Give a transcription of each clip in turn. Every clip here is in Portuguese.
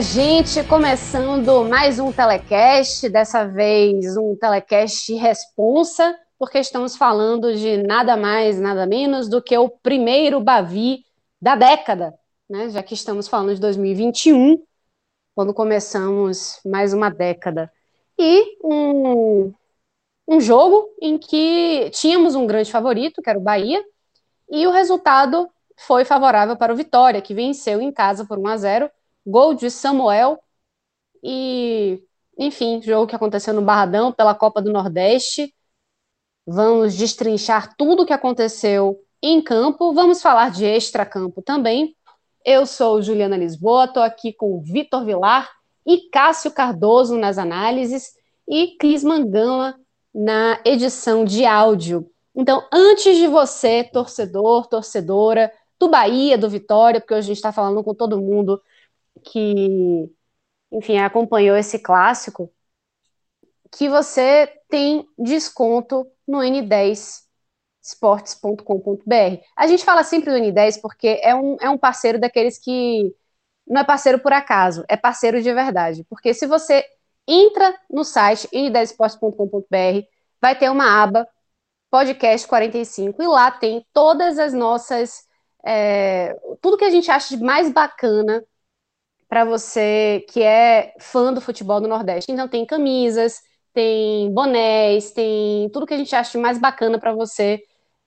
Gente, começando mais um telecast, dessa vez um telecast responsa, porque estamos falando de nada mais, nada menos do que o primeiro Bavi da década, né? Já que estamos falando de 2021, quando começamos mais uma década. E um, um jogo em que tínhamos um grande favorito, que era o Bahia, e o resultado foi favorável para o Vitória, que venceu em casa por 1 a 0 gol de Samuel e, enfim, jogo que aconteceu no Barradão pela Copa do Nordeste. Vamos destrinchar tudo o que aconteceu em campo, vamos falar de extra-campo também. Eu sou Juliana Lisboa, estou aqui com Vitor Vilar e Cássio Cardoso nas análises e Cris Mangama na edição de áudio. Então, antes de você, torcedor, torcedora do Bahia, do Vitória, porque hoje a gente está falando com todo mundo que, enfim, acompanhou esse clássico, que você tem desconto no N10 esportes.com.br. A gente fala sempre do N10 porque é um, é um parceiro daqueles que não é parceiro por acaso, é parceiro de verdade. Porque se você entra no site n10esportes.com.br, vai ter uma aba podcast 45 e lá tem todas as nossas é, tudo que a gente acha de mais bacana para você que é fã do futebol do Nordeste. Então tem camisas, tem bonés, tem tudo que a gente acha de mais bacana para você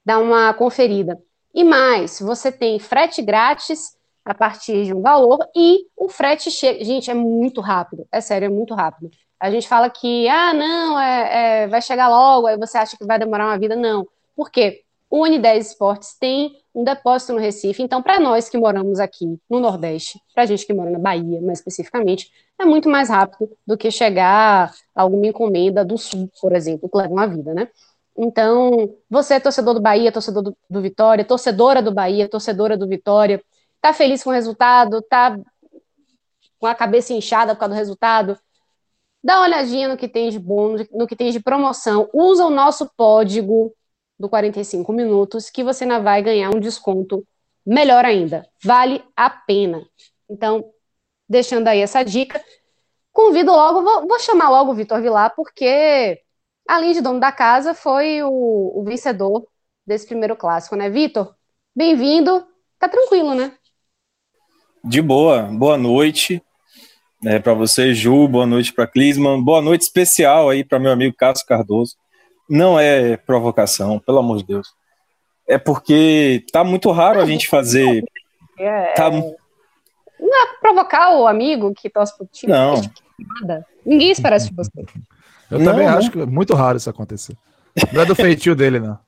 dar uma conferida. E mais, você tem frete grátis a partir de um valor e o frete chega. Gente, é muito rápido, é sério, é muito rápido. A gente fala que, ah, não, é, é, vai chegar logo, aí você acha que vai demorar uma vida. Não. Por quê? O Uni10 Esportes tem um depósito no Recife, então para nós que moramos aqui no Nordeste, para a gente que mora na Bahia, mais especificamente, é muito mais rápido do que chegar alguma encomenda do Sul, por exemplo, que leva uma vida, né? Então, você é torcedor do Bahia, torcedor do, do Vitória, torcedora do Bahia, torcedora do Vitória, tá feliz com o resultado, tá com a cabeça inchada por causa do resultado, dá uma olhadinha no que tem de bônus, no que tem de promoção, usa o nosso código do 45 minutos, que você ainda vai ganhar um desconto melhor ainda. Vale a pena. Então, deixando aí essa dica, convido logo, vou, vou chamar logo o Vitor Vilar, porque, além de dono da casa, foi o, o vencedor desse primeiro clássico, né? Vitor, bem-vindo. Tá tranquilo, né? De boa, boa noite é, para você, Ju, boa noite para Clisman, boa noite especial aí para meu amigo Cássio Cardoso não é provocação, pelo amor de Deus. É porque tá muito raro a gente fazer. É, tá... Não é provocar o amigo que torce pro time. Não. Nada. Ninguém espera isso de você. Eu não, também não. acho que é muito raro isso acontecer. Não é do feitio dele, não.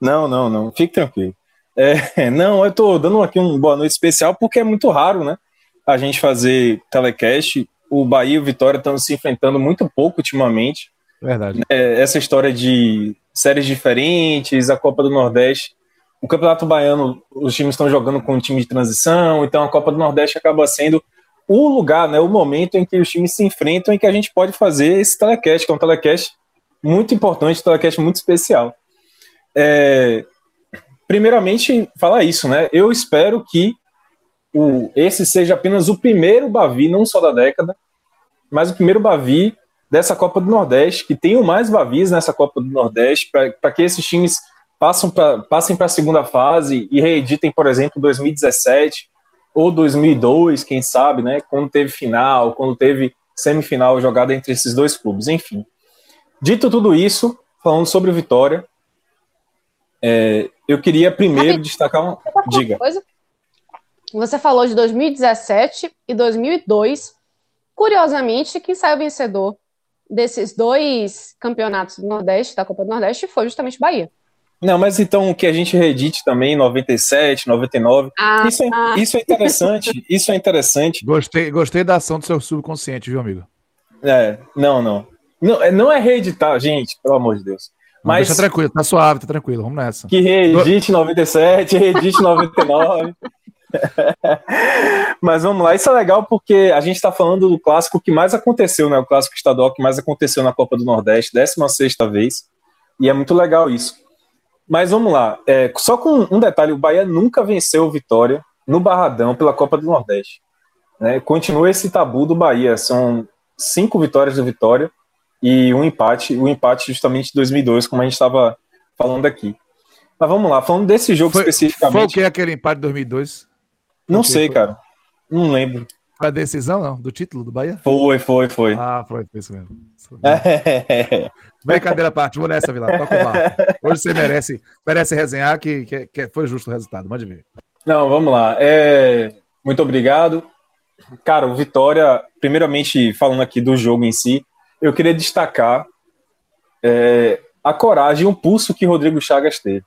Não, não, não. Fique tranquilo. É, não, eu tô dando aqui um boa noite especial porque é muito raro, né? A gente fazer telecast. O Bahia e o Vitória estão se enfrentando muito pouco ultimamente. Verdade. É, essa história de séries diferentes, a Copa do Nordeste. O Campeonato Baiano, os times estão jogando com um time de transição, então a Copa do Nordeste acaba sendo o lugar, né, o momento em que os times se enfrentam e que a gente pode fazer esse telecast, que é um telecast muito importante, um telecast muito especial. É, primeiramente, falar isso, né? Eu espero que o, esse seja apenas o primeiro Bavi, não só da década, mas o primeiro Bavi dessa Copa do Nordeste, que tenham mais Bavis nessa Copa do Nordeste, para que esses times passam pra, passem para a segunda fase e reeditem, por exemplo, 2017 ou 2002, quem sabe, né, quando teve final, quando teve semifinal jogada entre esses dois clubes, enfim. Dito tudo isso, falando sobre o Vitória, é, eu queria primeiro destacar um. Diga. Coisa? Você falou de 2017 e 2002. Curiosamente, quem saiu vencedor desses dois campeonatos do Nordeste, da Copa do Nordeste, foi justamente Bahia. Não, mas então o que a gente reedite também, 97, 99, ah, isso, é, ah. isso é interessante, isso é interessante. Gostei, gostei da ação do seu subconsciente, viu, amigo? É, não, não. Não, é, não é reeditar, gente, pelo amor de Deus. Mas deixa tranquilo, tá suave, tá tranquilo, vamos nessa. Que reedite 97, reedite 99. Mas vamos lá, isso é legal porque a gente está falando do clássico que mais aconteceu, né? O clássico estadual que mais aconteceu na Copa do Nordeste, 16 vez, e é muito legal isso. Mas vamos lá, é, só com um detalhe: o Bahia nunca venceu o Vitória no Barradão pela Copa do Nordeste. Né? Continua esse tabu do Bahia, são cinco vitórias do Vitória e um empate, o um empate justamente de 2002, como a gente estava falando aqui. Mas vamos lá, falando desse jogo foi, especificamente. Foi o que aquele empate de 2002? Não sei, foi? cara. Não lembro. Foi a decisão, não? Do título do Bahia? Foi, foi, foi. Ah, foi, foi isso mesmo. É. Brincadeira à parte, vou nessa, Vilar. Toca o Hoje você merece, merece resenhar que, que, que, foi justo o resultado. Mande ver. Não, vamos lá. É... Muito obrigado. Cara, o Vitória, primeiramente falando aqui do jogo em si, eu queria destacar é, a coragem e o pulso que Rodrigo Chagas teve.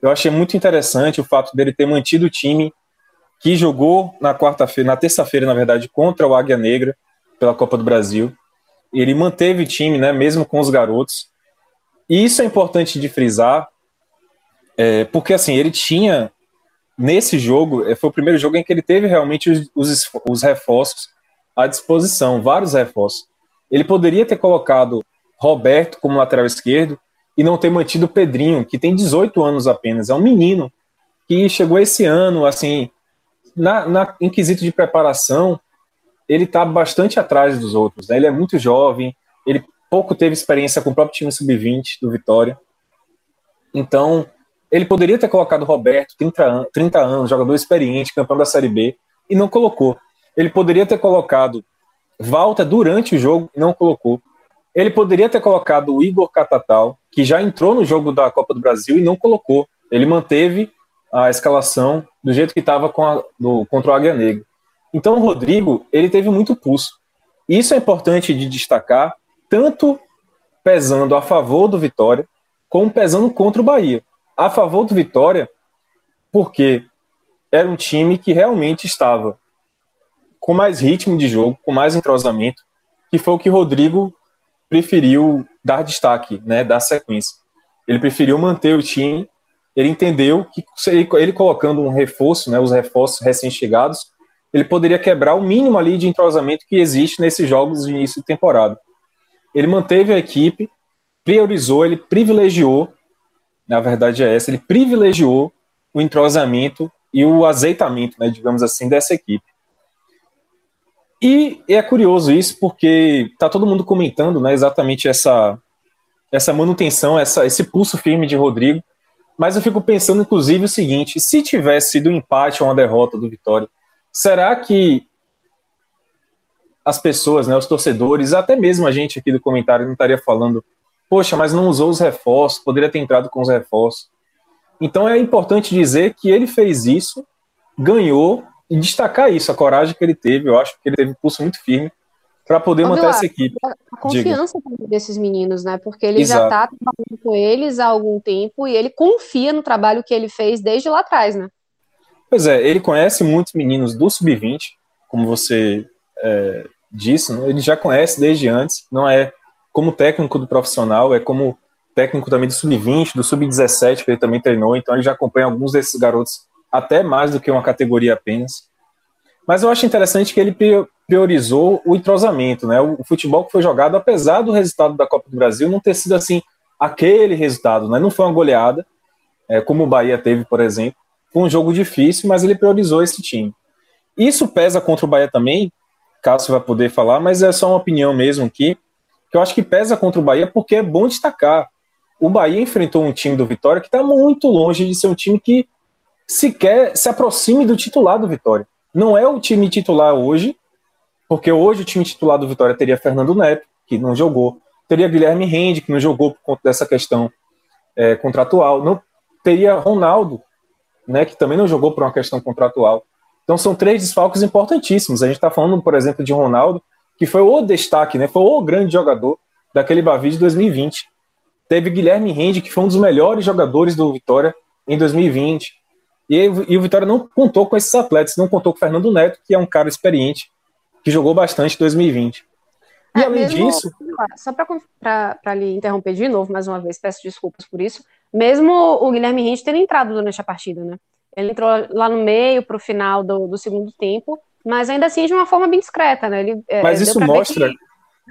Eu achei muito interessante o fato dele ter mantido o time que jogou na quarta-feira, na terça-feira, na verdade, contra o Águia Negra pela Copa do Brasil. Ele manteve o time, né, mesmo com os garotos. E isso é importante de frisar, é, porque assim, ele tinha nesse jogo, é, foi o primeiro jogo em que ele teve realmente os, os, os reforços à disposição, vários reforços. Ele poderia ter colocado Roberto como lateral esquerdo e não ter mantido o Pedrinho, que tem 18 anos apenas, é um menino que chegou esse ano, assim, na, na, em quesito de preparação, ele está bastante atrás dos outros. Né? Ele é muito jovem, ele pouco teve experiência com o próprio time sub-20 do Vitória. Então, ele poderia ter colocado Roberto, 30, an 30 anos, jogador experiente, campeão da Série B, e não colocou. Ele poderia ter colocado Walter durante o jogo e não colocou. Ele poderia ter colocado o Igor Catatal, que já entrou no jogo da Copa do Brasil e não colocou. Ele manteve a escalação do jeito que estava contra o Águia Negra. Então o Rodrigo, ele teve muito pulso. Isso é importante de destacar, tanto pesando a favor do Vitória, como pesando contra o Bahia. A favor do Vitória, porque era um time que realmente estava com mais ritmo de jogo, com mais entrosamento, que foi o que Rodrigo preferiu dar destaque, né, dar sequência. Ele preferiu manter o time ele entendeu que ele, colocando um reforço, né, os reforços recém-chegados, ele poderia quebrar o mínimo ali de entrosamento que existe nesses jogos de início de temporada. Ele manteve a equipe, priorizou, ele privilegiou, na verdade é essa, ele privilegiou o entrosamento e o azeitamento, né, digamos assim, dessa equipe. E é curioso isso porque tá todo mundo comentando, né, exatamente essa essa manutenção, essa, esse pulso firme de Rodrigo, mas eu fico pensando, inclusive, o seguinte: se tivesse sido um empate ou uma derrota do Vitória, será que as pessoas, né, os torcedores, até mesmo a gente aqui do comentário, não estaria falando, poxa, mas não usou os reforços, poderia ter entrado com os reforços. Então é importante dizer que ele fez isso, ganhou, e destacar isso, a coragem que ele teve. Eu acho que ele teve um pulso muito firme para poder Ô, manter essa equipe. A confiança desses meninos, né? Porque ele Exato. já está trabalhando com eles há algum tempo e ele confia no trabalho que ele fez desde lá atrás, né? Pois é, ele conhece muitos meninos do sub-20, como você é, disse, né? ele já conhece desde antes, não é como técnico do profissional, é como técnico também do sub-20, do sub-17, que ele também treinou, então ele já acompanha alguns desses garotos até mais do que uma categoria apenas. Mas eu acho interessante que ele priorizou o entrosamento, né? O futebol que foi jogado, apesar do resultado da Copa do Brasil não ter sido assim aquele resultado, né? Não foi uma goleada, é, como o Bahia teve, por exemplo. Foi um jogo difícil, mas ele priorizou esse time. Isso pesa contra o Bahia também, Cássio vai poder falar, mas é só uma opinião mesmo aqui, que eu acho que pesa contra o Bahia porque é bom destacar. O Bahia enfrentou um time do Vitória que está muito longe de ser um time que sequer se aproxime do titular do Vitória. Não é o time titular hoje, porque hoje o time titular do Vitória teria Fernando Neto, que não jogou, teria Guilherme Rende, que não jogou por conta dessa questão é, contratual, não teria Ronaldo, né, que também não jogou por uma questão contratual. Então são três desfalques importantíssimos. A gente está falando, por exemplo, de Ronaldo, que foi o destaque, né, foi o grande jogador daquele Bavi de 2020. Teve Guilherme Rende, que foi um dos melhores jogadores do Vitória em 2020. E, e o Vitória não contou com esses atletas, não contou com o Fernando Neto, que é um cara experiente, que jogou bastante em 2020. E É, além mesmo- disso, Só para lhe interromper de novo, mais uma vez, peço desculpas por isso. Mesmo o Guilherme Rente ter entrado durante a partida, né? Ele entrou lá no meio, para o final do, do segundo tempo, mas ainda assim de uma forma bem discreta, né? Ele, é, mas isso mostra,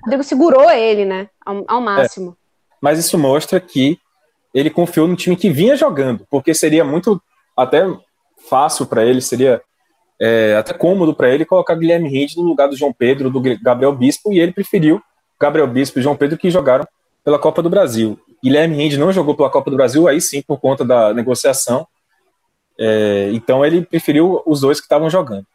Rodrigo segurou ele, né? Ao, ao máximo. mas isso mostra que ele confiou no time que vinha jogando, porque seria muito até fácil para ele, seria é, até cômodo para ele colocar Guilherme Rende no lugar do João Pedro, do Gabriel Bispo, e ele preferiu Gabriel Bispo e João Pedro que jogaram pela Copa do Brasil. Guilherme Rende não jogou pela Copa do Brasil, aí sim, por conta da negociação. É, então ele preferiu os dois que estavam jogando.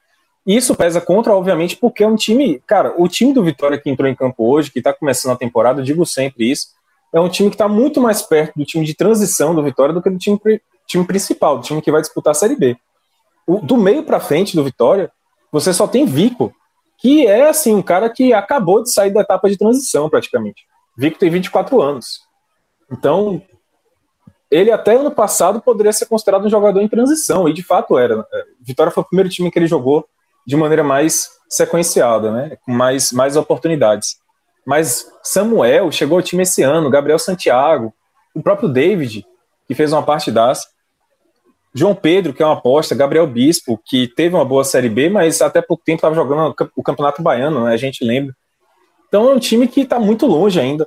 Isso pesa contra, obviamente, porque é um time. Cara, o time do Vitória que entrou em campo hoje, que está começando a temporada, eu digo sempre isso, é um time que está muito mais perto do time de transição do Vitória do que do time, time principal, do time que vai disputar a Série B. O- do meio para frente do Vitória, você só tem Vico, que é assim um cara que acabou de sair da etapa de transição praticamente. Vico tem 24 anos. Então, ele até ano passado poderia ser considerado um jogador em transição, e de fato era. É, Vitória foi o primeiro time que ele jogou de maneira mais sequenciada, né? com mais, mais oportunidades. Mas Samuel chegou ao time esse ano, Gabriel Santiago, o próprio David, que fez uma partidaça, João Pedro, que é uma aposta, Gabriel Bispo, que teve uma boa Série B, mas até pouco tempo estava jogando o Campeonato Baiano, né? a gente lembra. Então é um time que está muito longe ainda.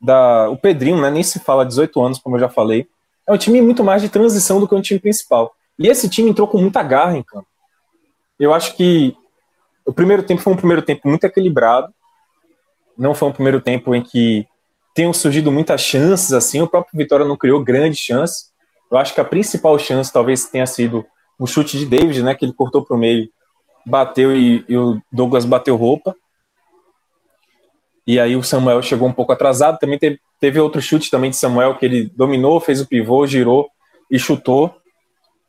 Da, o Pedrinho, né, nem se fala 18 anos, como eu já falei. É um time muito mais de transição do que um time principal. E esse time entrou com muita garra em campo. Eu acho que o primeiro tempo foi um primeiro tempo muito equilibrado. Não foi um primeiro tempo em que tenham surgido muitas chances assim. O próprio Vitória não criou grandes chances. Eu acho que a principal chance talvez tenha sido o chute de David, né, que ele cortou para o meio, bateu e, e o Douglas bateu roupa. E aí o Samuel chegou um pouco atrasado. Também teve, teve outro chute também de Samuel que ele dominou, fez o pivô, girou e chutou.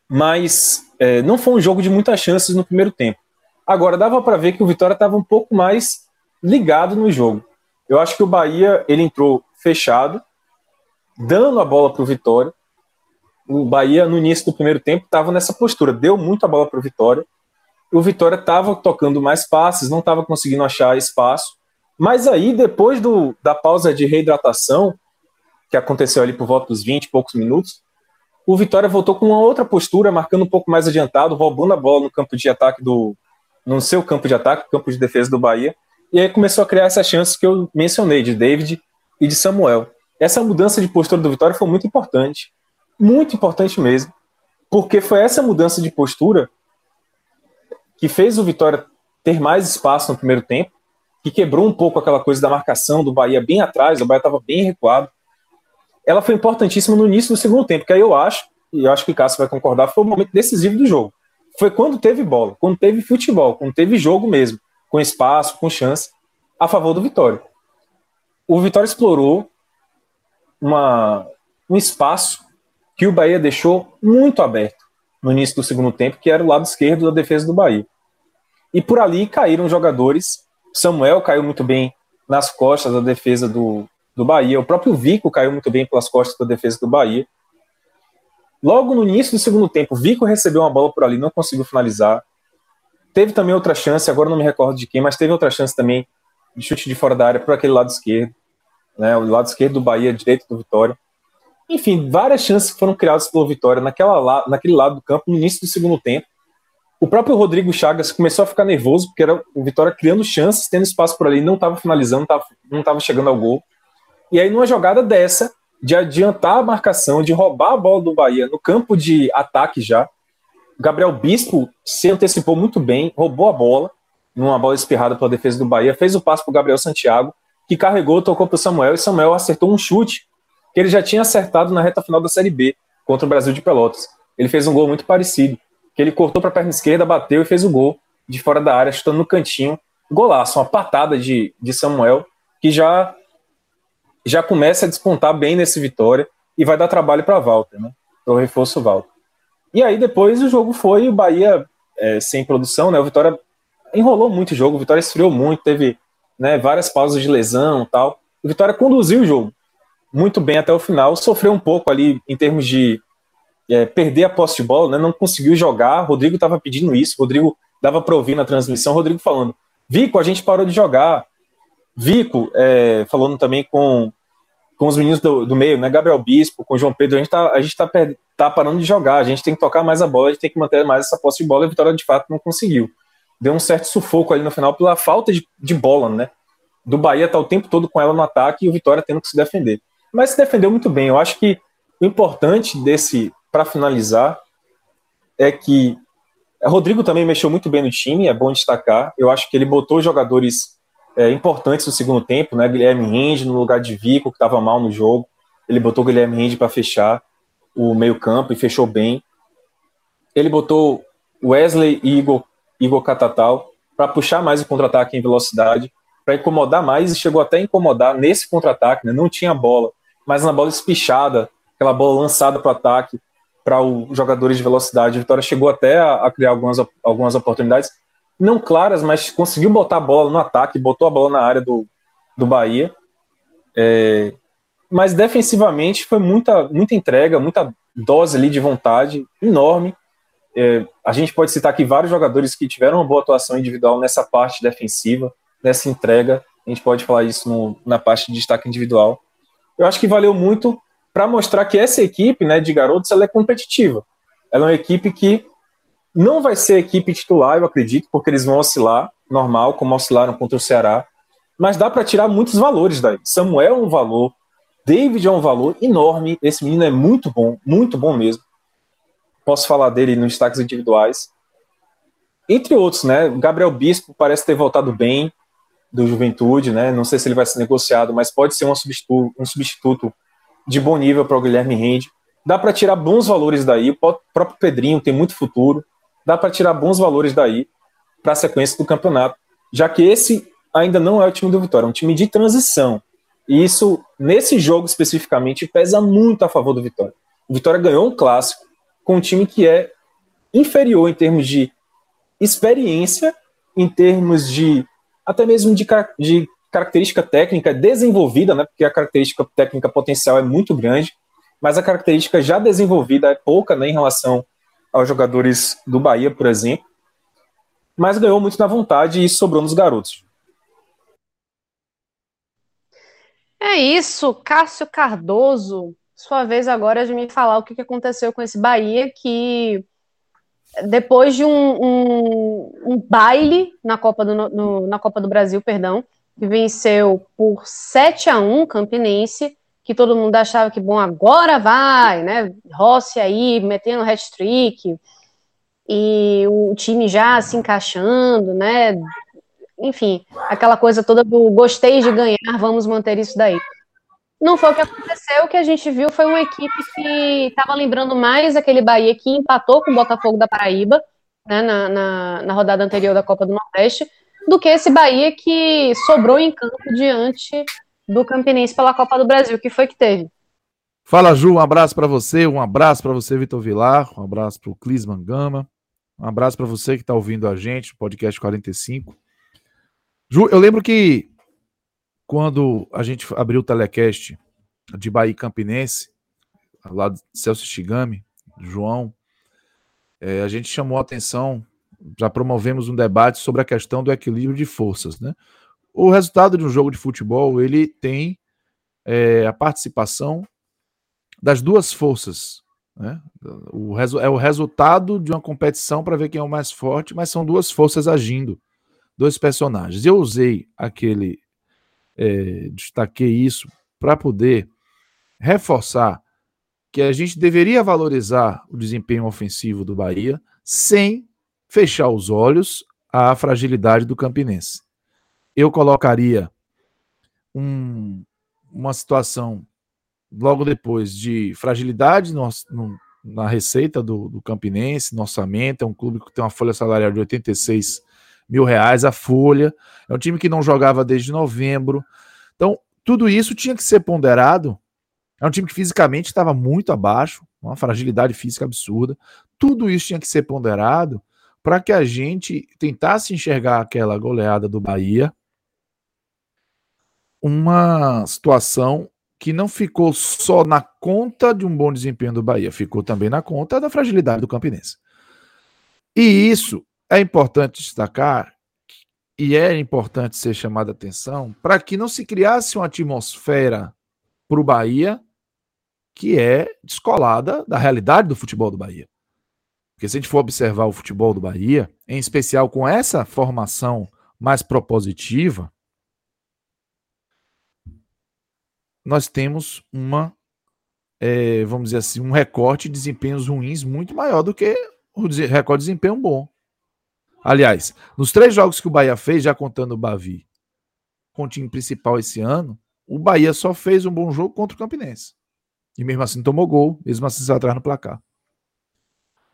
Mas é, não foi um jogo de muitas chances no primeiro tempo. Agora dava para ver que o Vitória estava um pouco mais ligado no jogo. Eu acho que o Bahia ele entrou fechado, dando a bola para o Vitória. O Bahia no início do primeiro tempo estava nessa postura, deu muita bola para o Vitória. O Vitória estava tocando mais passes, não estava conseguindo achar espaço. Mas aí, depois do, da pausa de reidratação, que aconteceu ali por volta dos 20 e poucos minutos, o Vitória voltou com uma outra postura, marcando um pouco mais adiantado, roubando a bola no campo de ataque do. no seu campo de ataque, campo de defesa do Bahia. E aí começou a criar essas chances que eu mencionei, de David e de Samuel. Essa mudança de postura do Vitória foi muito importante. Muito importante mesmo. Porque foi essa mudança de postura que fez o Vitória ter mais espaço no primeiro tempo que quebrou um pouco aquela coisa da marcação do Bahia bem atrás, o Bahia estava bem recuado. Ela foi importantíssima no início do segundo tempo, que aí eu acho, e eu acho que o Cássio vai concordar, foi o momento decisivo do jogo. Foi quando teve bola, quando teve futebol, quando teve jogo mesmo, com espaço, com chance, a favor do Vitória. O Vitória explorou uma, um espaço que o Bahia deixou muito aberto no início do segundo tempo, que era o lado esquerdo da defesa do Bahia. E por ali caíram jogadores Samuel caiu muito bem nas costas da defesa do, do Bahia. O próprio Vico caiu muito bem pelas costas da defesa do Bahia. Logo no início do segundo tempo, Vico recebeu uma bola por ali, não conseguiu finalizar. Teve também outra chance, agora não me recordo de quem, mas teve outra chance também de chute de fora da área por aquele lado esquerdo. Né, o lado esquerdo do Bahia, direito do Vitória. Enfim, várias chances foram criadas pelo Vitória naquela, naquele lado do campo no início do segundo tempo. O próprio Rodrigo Chagas começou a ficar nervoso, porque era o Vitória criando chances, tendo espaço por ali, não estava finalizando, não estava chegando ao gol. E aí, numa jogada dessa, de adiantar a marcação, de roubar a bola do Bahia no campo de ataque já, Gabriel Bispo se antecipou muito bem, roubou a bola, numa bola espirrada pela defesa do Bahia, fez o passo para o Gabriel Santiago, que carregou, tocou para o Samuel, e Samuel acertou um chute que ele já tinha acertado na reta final da Série B, contra o Brasil de Pelotas. Ele fez um gol muito parecido que ele cortou para a perna esquerda, bateu e fez o gol de fora da área, chutando no cantinho. Golaço, uma patada de, de Samuel, que já já começa a despontar bem nesse Vitória e vai dar trabalho para Walter. Né? o reforço Val. E aí depois o jogo foi o Bahia é, sem produção, né? O Vitória enrolou muito o jogo, o Vitória esfriou muito, teve né, várias pausas de lesão tal. O Vitória conduziu o jogo muito bem até o final, sofreu um pouco ali em termos de é, perder a posse de bola, né, não conseguiu jogar. Rodrigo estava pedindo isso, Rodrigo dava para ouvir na transmissão, Rodrigo falando: Vico, a gente parou de jogar. Vico, é, falando também com, com os meninos do, do, meio, né, Gabriel Bispo, com João Pedro, a gente está a gente tá, tá parando de jogar, a gente tem que tocar mais a bola, a gente tem que manter mais essa posse de bola, e a Vitória de fato não conseguiu. Deu um certo sufoco ali no final pela falta de, de bola, né? Do Bahia tá o tempo todo com ela no ataque e o Vitória tendo que se defender. Mas se defendeu muito bem. Eu acho que o importante desse, para finalizar, é que Rodrigo também mexeu muito bem no time, é bom destacar. Eu acho que ele botou jogadores é, importantes no segundo tempo, né? Guilherme Rende no lugar de Vico, que estava mal no jogo. Ele botou o Guilherme Rende para fechar o meio-campo e fechou bem. Ele botou Wesley e Igor, Igor Catatal para puxar mais o contra-ataque em velocidade, para incomodar mais e chegou até a incomodar nesse contra-ataque, né? não tinha bola, mas na bola espichada, aquela bola lançada para o ataque, para os jogadores de velocidade. A Vitória chegou até a, a, criar algumas, algumas oportunidades, não claras, mas conseguiu botar a bola no ataque, botou a bola na área do, do Bahia. É, mas defensivamente foi muita, muita entrega, muita dose ali de vontade enorme. É, a gente pode citar aqui vários jogadores que tiveram uma boa atuação individual nessa parte defensiva, nessa entrega. A gente pode falar isso no, na parte de destaque individual. Eu acho que valeu muito para mostrar que essa equipe né, de garotos ela é competitiva. Ela é uma equipe que não vai ser equipe titular, eu acredito, porque eles vão oscilar, normal, como oscilaram contra o Ceará. Mas dá para tirar muitos valores daí. Samuel é um valor, David é um valor enorme. Esse menino é muito bom, muito bom mesmo. Posso falar dele nos destaques individuais. Entre outros, né? Gabriel Bispo parece ter voltado bem do Juventude, né? Não sei se ele vai ser negociado, mas pode ser um substituto, um substituto de bom nível para o Guilherme Rende. Dá para tirar bons valores daí. O próprio Pedrinho tem muito futuro. Dá para tirar bons valores daí para a sequência do campeonato, já que esse ainda não é o time do Vitória, é um time de transição. E isso, nesse jogo especificamente, pesa muito a favor do Vitória. O Vitória ganhou um clássico com um time que é inferior em termos de experiência, em termos de até mesmo de, de característica técnica desenvolvida, né, porque a característica técnica potencial é muito grande, mas a característica já desenvolvida é pouca né, em relação aos jogadores do Bahia, por exemplo. Mas ganhou muito na vontade e sobrou nos garotos. É isso, Cássio Cardoso. Sua vez agora de me falar o que aconteceu com esse Bahia que depois de um, um, um baile na Copa do, no, na Copa do Brasil, perdão, que venceu por 7 a 1 Campinense, que todo mundo achava que, bom, agora vai, né? Rossi aí, metendo hat-trick, e o time já se encaixando, né? Enfim, aquela coisa toda do gostei de ganhar, vamos manter isso daí. Não foi o que aconteceu, o que a gente viu foi uma equipe que estava lembrando mais aquele Bahia que empatou com o Botafogo da Paraíba, né, na, na, na rodada anterior da Copa do Nordeste, do que esse Bahia que sobrou em campo diante do Campinense pela Copa do Brasil. que foi que teve? Fala, Ju, um abraço para você, um abraço para você, Vitor Vilar, um abraço para o Clisman Gama, um abraço para você que está ouvindo a gente, podcast 45. Ju, eu lembro que quando a gente abriu o telecast de Bahia Campinense, lá do Celso Shigami, João, é, a gente chamou a atenção já promovemos um debate sobre a questão do equilíbrio de forças. Né? O resultado de um jogo de futebol ele tem é, a participação das duas forças. Né? O é o resultado de uma competição para ver quem é o mais forte, mas são duas forças agindo, dois personagens. Eu usei aquele, é, destaquei isso para poder reforçar que a gente deveria valorizar o desempenho ofensivo do Bahia sem fechar os olhos à fragilidade do Campinense. Eu colocaria um, uma situação logo depois de fragilidade no, no, na receita do, do, Campinense, no orçamento. É um clube que tem uma folha salarial de 86 mil reais a folha. É um time que não jogava desde novembro. Então, tudo isso tinha que ser ponderado É um time que fisicamente estava muito abaixo, uma fragilidade física absurda. Tudo isso tinha que ser ponderado para que a gente tentasse enxergar aquela goleada do Bahia uma situação que não ficou só na conta de um bom desempenho do Bahia, ficou também na conta da fragilidade do Campinense. E isso é importante destacar e é importante ser chamado a atenção para que não se criasse uma atmosfera para o Bahia que é descolada da realidade do futebol do Bahia. Porque se a gente for observar o futebol do Bahia, em especial com essa formação mais propositiva, nós temos uma, é, vamos dizer assim, um recorte de desempenhos ruins muito maior do que o recorde de desempenho bom. Aliás, nos três jogos que o Bahia fez, já contando o Bavi, com o time principal esse ano, o Bahia só fez um bom jogo contra o Campinense. E mesmo assim tomou gol, mesmo assim saiu atrás no placar.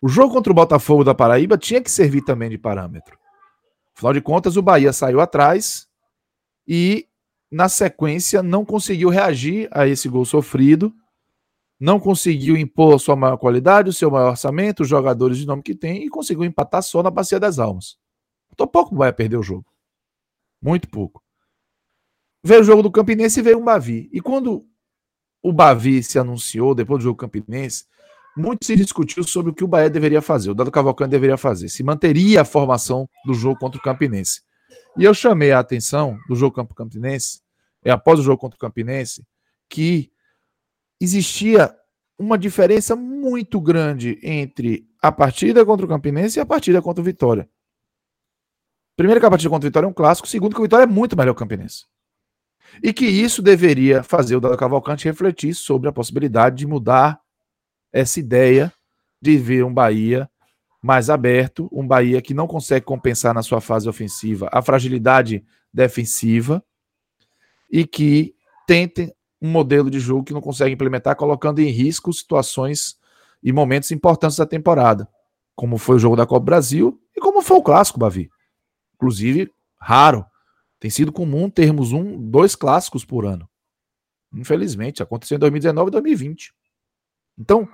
O jogo contra o Botafogo da Paraíba tinha que servir também de parâmetro. Afinal de contas, o Bahia saiu atrás e, na sequência, não conseguiu reagir a esse gol sofrido não conseguiu impor sua maior qualidade, o seu maior orçamento, os jogadores de nome que tem, e conseguiu empatar só na Bacia das Almas. Então pouco vai perder o jogo. Muito pouco. Veio o jogo do Campinense e veio um Bavi. E quando o Bavi se anunciou, depois do jogo Campinense, muito se discutiu sobre o que o Bahia deveria fazer, o Dado Cavalcante deveria fazer, se manteria a formação do jogo contra o Campinense. E eu chamei a atenção do jogo Campo Campinense, é após o jogo contra o Campinense, que existia uma diferença muito grande entre a partida contra o Campinense e a partida contra o Vitória. Primeiro que a partida contra o Vitória é um clássico, segundo que o Vitória é muito melhor que o Campinense. E que isso deveria fazer o Dado Cavalcante refletir sobre a possibilidade de mudar essa ideia de ver um Bahia mais aberto, um Bahia que não consegue compensar na sua fase ofensiva a fragilidade defensiva e que tente um modelo de jogo que não consegue implementar, colocando em risco situações e momentos importantes da temporada, como foi o jogo da Copa Brasil e como foi o clássico, Bavi. Inclusive, raro. Tem sido comum termos um, dois clássicos por ano. Infelizmente, aconteceu em 2019 e 2020. Então,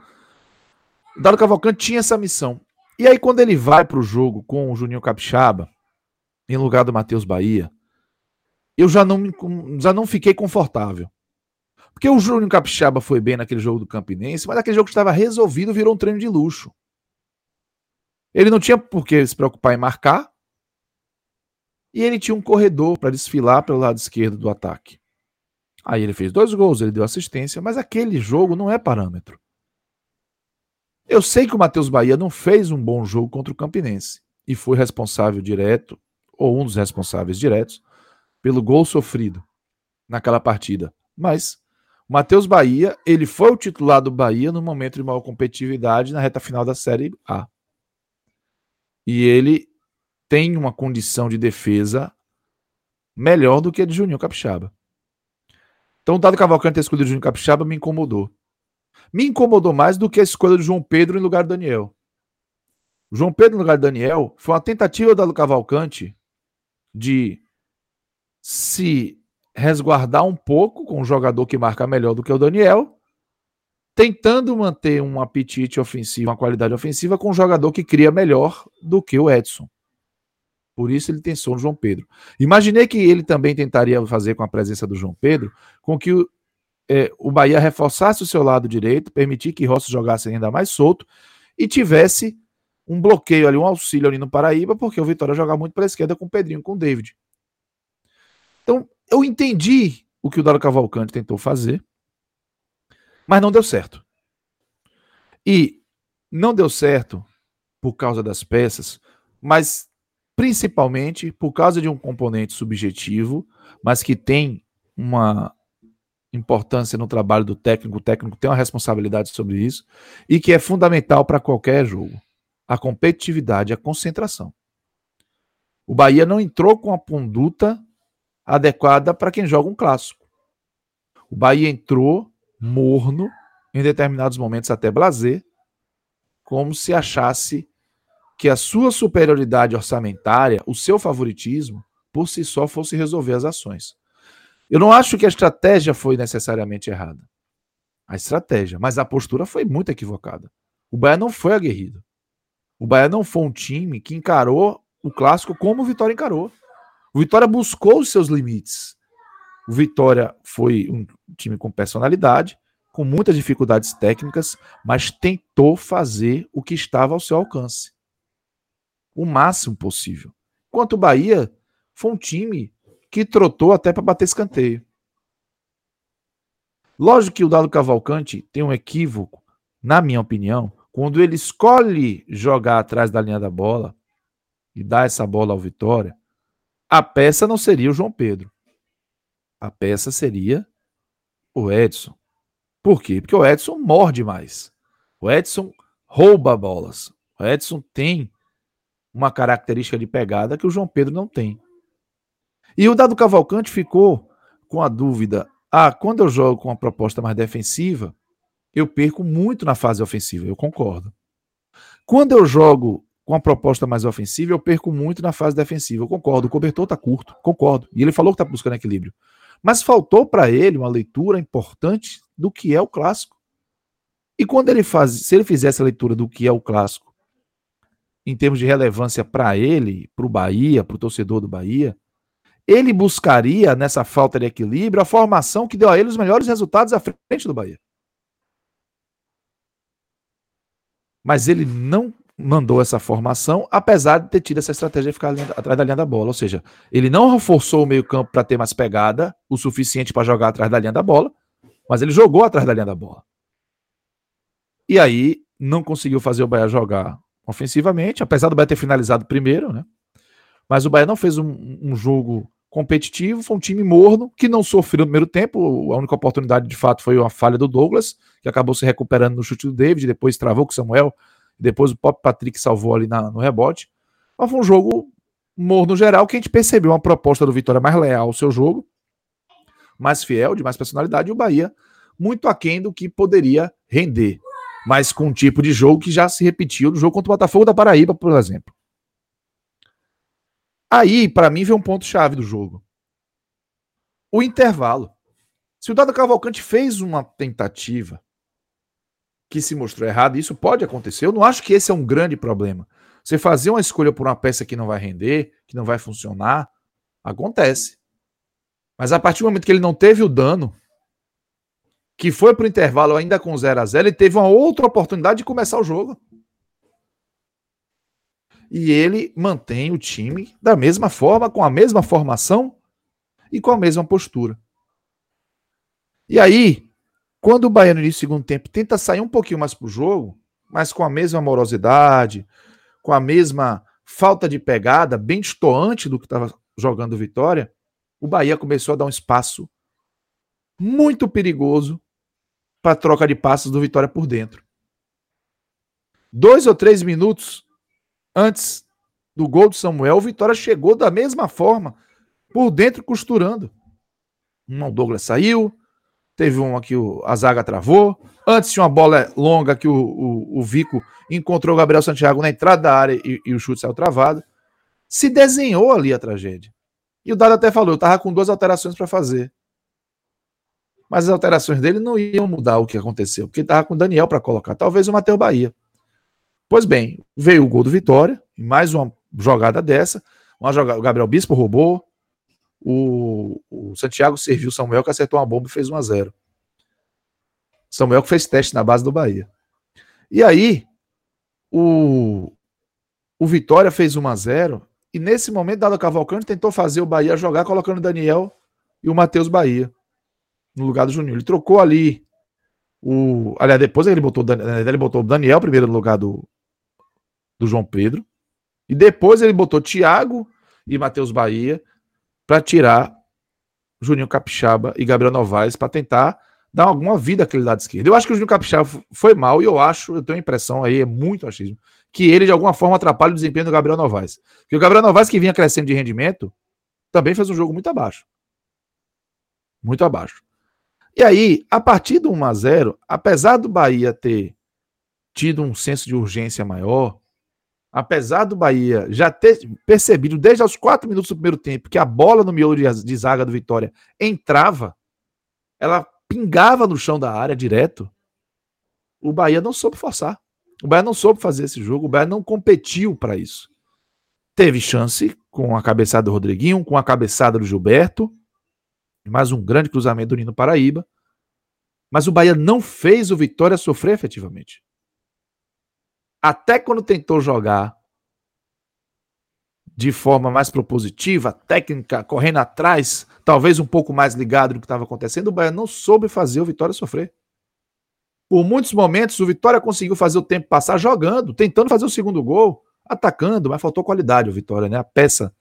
o Dado Cavalcante tinha essa missão. E aí, quando ele vai para o jogo com o Juninho Capixaba, em lugar do Matheus Bahia, eu já não, já não fiquei confortável. Porque o Júnior Capixaba foi bem naquele jogo do Campinense, mas aquele jogo que estava resolvido virou um treino de luxo. Ele não tinha por que se preocupar em marcar. E ele tinha um corredor para desfilar pelo lado esquerdo do ataque. Aí ele fez dois gols, ele deu assistência, mas aquele jogo não é parâmetro. Eu sei que o Matheus Bahia não fez um bom jogo contra o Campinense e foi responsável direto, ou um dos responsáveis diretos, pelo gol sofrido naquela partida. Mas Matheus Bahia, ele foi o titular do Bahia no momento de maior competitividade na reta final da Série A. E ele tem uma condição de defesa melhor do que a de Juninho Capixaba. Então o Dado Cavalcante ter escolhido Juninho Capixaba me incomodou. Me incomodou mais do que a escolha do João Pedro em lugar do Daniel. João Pedro no lugar do Daniel foi uma tentativa do Dado Cavalcante de se resguardar um pouco com um jogador que marca melhor do que o Daniel, tentando manter um apetite ofensivo, uma qualidade ofensiva com um jogador que cria melhor do que o Edson. Por isso ele pensou no João Pedro. Imaginei que ele também tentaria fazer com a presença do João Pedro, com que o, é, o Bahia reforçasse o seu lado direito, permitir que Rossi jogasse ainda mais solto e tivesse um bloqueio ali, um auxílio ali no Paraíba, porque o Vitória joga muito pela esquerda com o Pedrinho, com o David. Então, eu entendi o que o Dado Cavalcante tentou fazer, mas não deu certo. E não deu certo por causa das peças, mas principalmente por causa de um componente subjetivo, mas que tem uma importância no trabalho do técnico, o técnico tem uma responsabilidade sobre isso, e que é fundamental para qualquer jogo: a competitividade, a concentração. O Bahia não entrou com a conduta adequada para quem joga um clássico. O Bahia entrou morno, em determinados momentos até blazer, como se achasse que a sua superioridade orçamentária, o seu favoritismo, por si só fosse resolver as ações. Eu não acho que a estratégia foi necessariamente errada. a estratégia, mas a postura foi muito equivocada. O Bahia não foi aguerrido. O Bahia não foi um time que encarou o clássico como o Vitória encarou. O Vitória buscou os seus limites. O Vitória foi um time com personalidade, com muitas dificuldades técnicas, mas tentou fazer o que estava ao seu alcance. O máximo possível. Enquanto o Bahia foi um time que trotou até para bater escanteio. Lógico que o Dado Cavalcante tem um equívoco, na minha opinião, quando ele escolhe jogar atrás da linha da bola e dar essa bola ao Vitória, a peça não seria o João Pedro. A peça seria o Edson. Por quê? Porque o Edson morde mais. O Edson rouba bolas. O Edson tem uma característica de pegada que o João Pedro não tem. E o Dado Cavalcante ficou com a dúvida ah, quando eu jogo com uma proposta mais defensiva, eu perco muito na fase ofensiva, eu concordo. Quando eu jogo com uma proposta mais ofensiva, eu perco muito na fase defensiva, eu concordo. O cobertor está curto, concordo. E ele falou que está buscando equilíbrio. Mas faltou para ele uma leitura importante do que é o clássico. E quando ele faz, se ele fizesse a leitura do que é o clássico, em termos de relevância para ele, para o Bahia, para o torcedor do Bahia, ele buscaria, nessa falta de equilíbrio, a formação que deu a ele os melhores resultados à frente do Bahia. Mas ele não mandou essa formação, apesar de ter tido essa estratégia de ficar atrás da linha da bola. Ou seja, ele não reforçou o meio-campo para ter mais pegada, o suficiente para jogar atrás da linha da bola, mas ele jogou atrás da linha da bola. E aí não conseguiu fazer o Bahia jogar ofensivamente, apesar do Bahia ter finalizado primeiro, né? Mas o Bahia não fez um, um jogo competitivo, foi um time morno, que não sofreu no primeiro tempo. A única oportunidade, de fato, foi uma falha do Douglas, que acabou se recuperando no chute do David, depois travou com o Samuel, depois o Pop Patrick salvou ali na, no rebote. Mas foi um jogo morno geral, que a gente percebeu uma proposta do Vitória mais leal ao seu jogo, mais fiel, de mais personalidade, e o Bahia muito aquém do que poderia render, mas com um tipo de jogo que já se repetiu no jogo contra o Botafogo da Paraíba, por exemplo. Aí, para mim, vem um ponto-chave do jogo. O intervalo. Se o Dado Cavalcante fez uma tentativa que se mostrou errada, isso pode acontecer. Eu não acho que esse é um grande problema. Você fazer uma escolha por uma peça que não vai render, que não vai funcionar, acontece. Mas a partir do momento que ele não teve o dano, que foi para o intervalo ainda com 0 a 0 ele teve uma outra oportunidade de começar o jogo e ele mantém o time da mesma forma, com a mesma formação e com a mesma postura. E aí, quando o Baiano no segundo tempo tenta sair um pouquinho mais para o jogo, mas com a mesma morosidade, com a mesma falta de pegada, bem destoante do que estava jogando o Vitória, o Bahia começou a dar um espaço muito perigoso para a troca de passos do Vitória por dentro. Dois ou três minutos antes do gol do Samuel, o Vitória chegou da mesma forma, por dentro costurando. O Douglas saiu, teve um aqui, a zaga travou. Antes tinha uma bola longa que o, o, o Vico encontrou o Gabriel Santiago na entrada da área e, e, o chute saiu travado. Se desenhou ali a tragédia. E o Dado até falou: eu tava com duas alterações para fazer. Mas as alterações dele não iam mudar o que aconteceu, porque ele tava com o Daniel para colocar, talvez o Matheus Bahia. Pois bem, veio o gol do Vitória, mais uma jogada dessa. Uma jogada, o Gabriel Bispo roubou, o, o Santiago serviu Samuel que acertou uma bomba e fez 1 a 0 Samuel que fez teste na base do Bahia. E aí, o, o Vitória fez 1 a 0 e nesse momento, Dado Cavalcante tentou fazer o Bahia jogar colocando o Daniel e o Matheus Bahia no lugar do Juninho. Ele trocou ali o. Aliás, depois ele botou, ele botou o Daniel primeiro no lugar do, do João Pedro. E depois ele botou Thiago e Matheus Bahia para tirar Juninho Capixaba e Gabriel Novaes para tentar dar alguma vida àquele lado esquerdo. Eu acho que o Juninho Capixaba foi mal e eu acho, eu tenho a impressão aí, é muito achismo, que ele de alguma forma atrapalha o desempenho do Gabriel Novaes. Porque o Gabriel Novaes, que vinha crescendo de rendimento, também fez um jogo muito abaixo. Muito abaixo. E aí, a partir do 1 a 0 apesar do Bahia ter tido um senso de urgência maior, apesar do Bahia já ter percebido desde os quatro minutos do primeiro tempo que a bola no miolo de, zaga do Vitória entrava, ela pingava no chão da área direto, o Bahia não soube forçar. O Bahia não soube fazer esse jogo, o Bahia não competiu para isso. Teve chance com a cabeçada do Rodriguinho, com a cabeçada do Gilberto, mais um grande cruzamento do Nino Paraíba. Mas o Bahia não fez o Vitória sofrer efetivamente. Até quando tentou jogar de forma mais propositiva, técnica, correndo atrás, talvez um pouco mais ligado no que estava acontecendo, o Bahia não soube fazer o Vitória sofrer. Por muitos momentos, o Vitória conseguiu fazer o tempo passar jogando, tentando fazer o segundo gol, atacando, mas faltou qualidade o Vitória, né? A peça,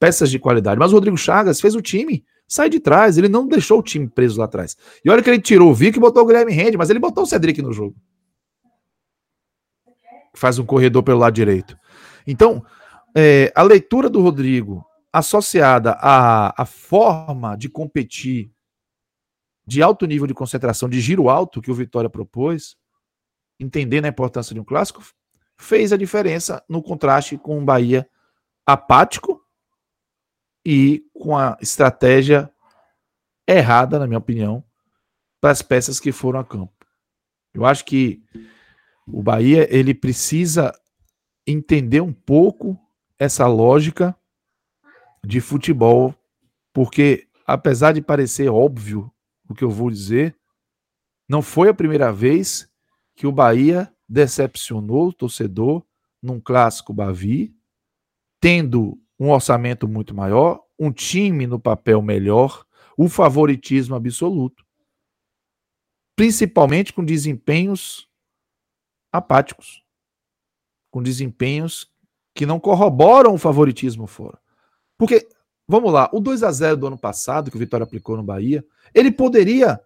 peças de qualidade. Mas o Rodrigo Chagas fez o time sair de trás, ele não deixou o time preso lá atrás. E olha que ele tirou o Vic e botou o Guilherme Rende, mas ele botou o Cedric no jogo. Faz um corredor pelo lado direito. Então, é, a leitura do Rodrigo associada à, à forma de competir de alto nível de concentração, de giro alto que o Vitória propôs, entendendo a importância de um clássico, fez a diferença no contraste com o Bahia apático e com a estratégia errada, na minha opinião, para as peças que foram a campo. Eu acho que o Bahia ele precisa entender um pouco essa lógica de futebol, porque apesar de parecer óbvio o que eu vou dizer, não foi a primeira vez que o Bahia decepcionou o torcedor num clássico Bavi, tendo um orçamento muito maior, um time no papel melhor, o favoritismo absoluto. Principalmente com desempenhos apáticos, com desempenhos que não corroboram o favoritismo fora. Porque, vamos lá, o 2 a 0 do ano passado, que o Vitória aplicou no Bahia, ele poderia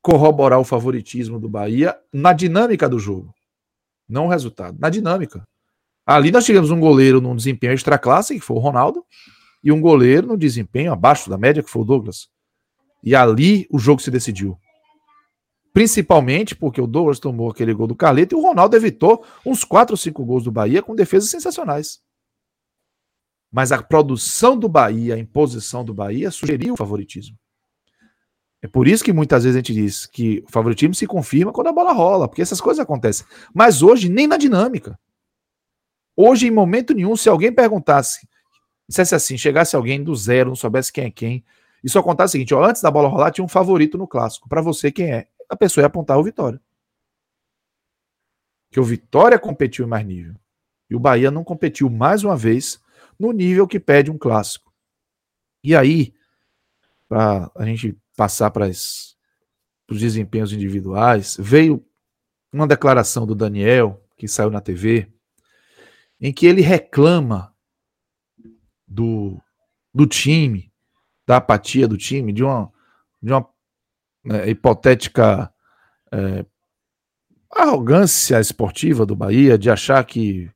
corroborar o favoritismo do Bahia na dinâmica do jogo. Não o resultado, na dinâmica. Ali nós tivemos um goleiro num desempenho extra classe, que foi o Ronaldo, e um goleiro no desempenho abaixo da média, que foi o Douglas. E ali o jogo se decidiu. Principalmente porque o Douglas tomou aquele gol do Carleto e o Ronaldo evitou uns 4 ou 5 gols do Bahia com defesas sensacionais. Mas a produção do Bahia, a imposição do Bahia, sugeriu o favoritismo. É por isso que muitas vezes a gente diz que o favoritismo se confirma quando a bola rola, porque essas coisas acontecem. Mas hoje, nem na dinâmica. Hoje, em momento nenhum, se alguém perguntasse, dissesse assim, chegasse alguém do zero, não soubesse quem é quem, e só contasse o seguinte: ó, antes da bola rolar, tinha um favorito no clássico. Para você, quem é? A pessoa ia apontar o Vitória. Que o Vitória competiu em mais nível. E o Bahia não competiu mais uma vez no nível que pede um clássico. E aí, para a gente passar para os desempenhos individuais, veio uma declaração do Daniel, que saiu na TV, em que ele reclama do, do time, da apatia do time, de uma, de uma é, hipotética é, arrogância esportiva do Bahia, de achar que,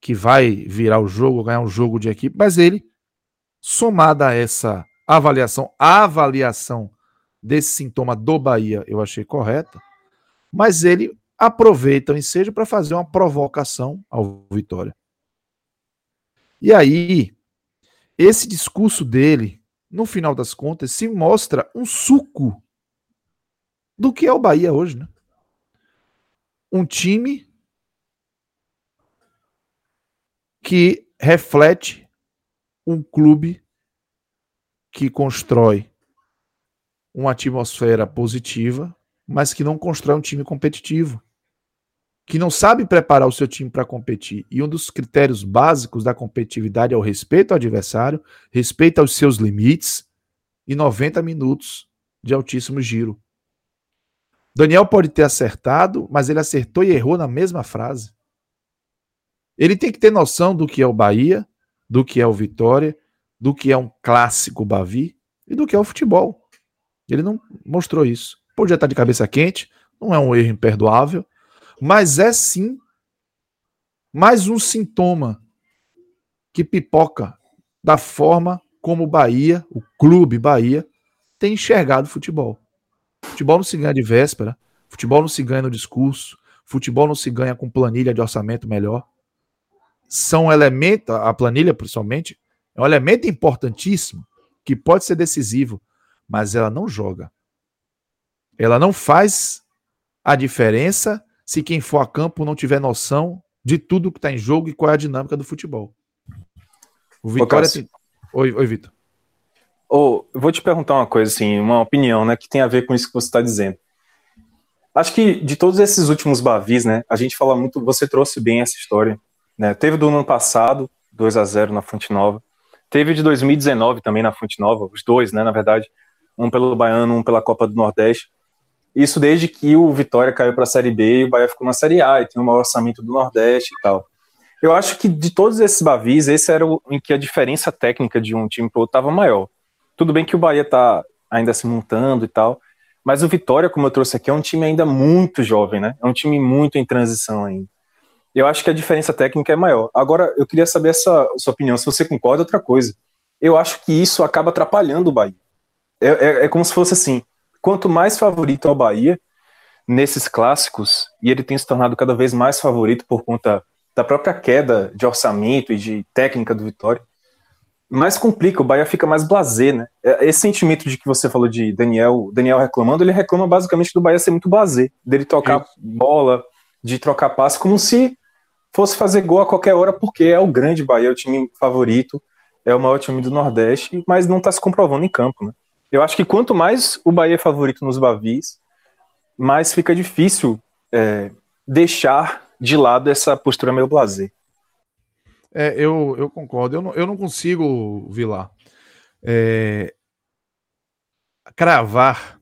que vai virar o jogo, ganhar um jogo de equipe, mas ele, somada a essa avaliação, a avaliação desse sintoma do Bahia eu achei correta, mas ele aproveita o ensejo para fazer uma provocação ao Vitória. E aí, esse discurso dele, no final das contas, se mostra um suco do que é o Bahia hoje, né? Um time que reflete um clube que constrói uma atmosfera positiva, mas que não constrói um time competitivo, que não sabe preparar o seu time para competir. E um dos critérios básicos da competitividade é o respeito ao adversário, respeito aos seus limites e 90 minutos de altíssimo giro. Daniel pode ter acertado, mas ele acertou e errou na mesma frase. Ele tem que ter noção do que é o Bahia, do que é o Vitória, do que é um clássico Bavi e do que é o futebol. Ele não mostrou isso. Podia estar de cabeça quente, não é um erro imperdoável, mas é sim mais um sintoma que pipoca da forma como o Bahia, o clube Bahia, tem enxergado o futebol. Futebol não se ganha de véspera, futebol não se ganha no discurso, futebol não se ganha com planilha de orçamento melhor. São elementos, a planilha principalmente, é um elemento importantíssimo que pode ser decisivo, mas ela não joga. ela não faz a diferença se quem for a campo não tiver noção de tudo que está em jogo e qual é a dinâmica do futebol. O Vitória tem... Oi, oi Vitor. Oh, vou te perguntar uma coisa, assim, uma opinião, né, que tem a ver com isso que você está dizendo. Acho que de todos esses últimos Bavis, né, a gente fala muito, você trouxe bem essa história, né, teve do ano passado, 2 a 0 na Fonte Nova, teve de 2019 também na Fonte Nova, os dois, né, na verdade, um pelo Baiano, um pela Copa do Nordeste, isso desde que o Vitória caiu para a Série B e o Bahia ficou na Série A e tem o maior orçamento do Nordeste e tal. Eu acho que de todos esses Bavis, esse era o em que a diferença técnica de um time para o outro estava maior. Tudo bem que o Bahia está ainda se montando e tal, mas o Vitória, como eu trouxe aqui, é um time ainda muito jovem, né? É um time muito em transição ainda. Eu acho que a diferença técnica é maior. Agora, eu queria saber essa sua opinião, se você concorda, outra coisa. Eu acho que isso acaba atrapalhando o Bahia. É, é, é como se fosse assim: quanto mais favorito é o Bahia nesses clássicos, e ele tem se tornado cada vez mais favorito por conta da própria queda de orçamento e de técnica do Vitória, mais complica, o Bahia fica mais blazer, né? É, esse sentimento de que você falou de Daniel, Daniel reclamando, ele reclama basicamente do Bahia ser muito blazer, dele tocar bola, de trocar passe, como se fosse fazer gol a qualquer hora, porque é o grande Bahia, é o time favorito, é o maior time do Nordeste, mas não está se comprovando em campo, né? Eu acho que quanto mais o Bahia é favorito nos Bavis, mais fica difícil é, deixar de lado essa postura meio blazer. É, eu, eu concordo. Eu não, eu não consigo, Vilar, é, cravar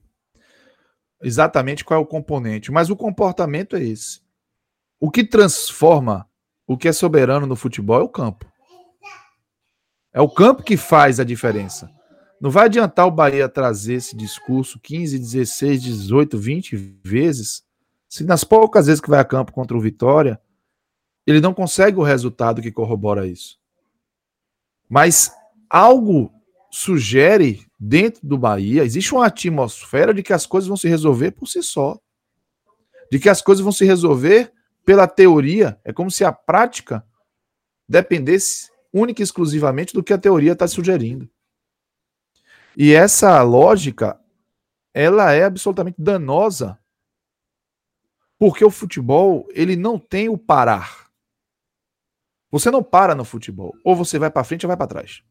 exatamente qual é o componente, mas o comportamento é esse. O que transforma o que é soberano no futebol é o campo. É o campo que faz a diferença. Não vai adiantar o Bahia trazer esse discurso 15, 16, 18, 20 vezes, se nas poucas vezes que vai a campo contra o Vitória, ele não consegue o resultado que corrobora isso. Mas algo sugere dentro do Bahia, existe uma atmosfera de que as coisas vão se resolver por si só. De que as coisas vão se resolver pela teoria. É como se a prática dependesse única e exclusivamente do que a teoria está sugerindo. E essa lógica, ela é absolutamente danosa, porque o futebol, ele não tem o parar. Você não para no futebol, ou você vai para frente ou vai para trás.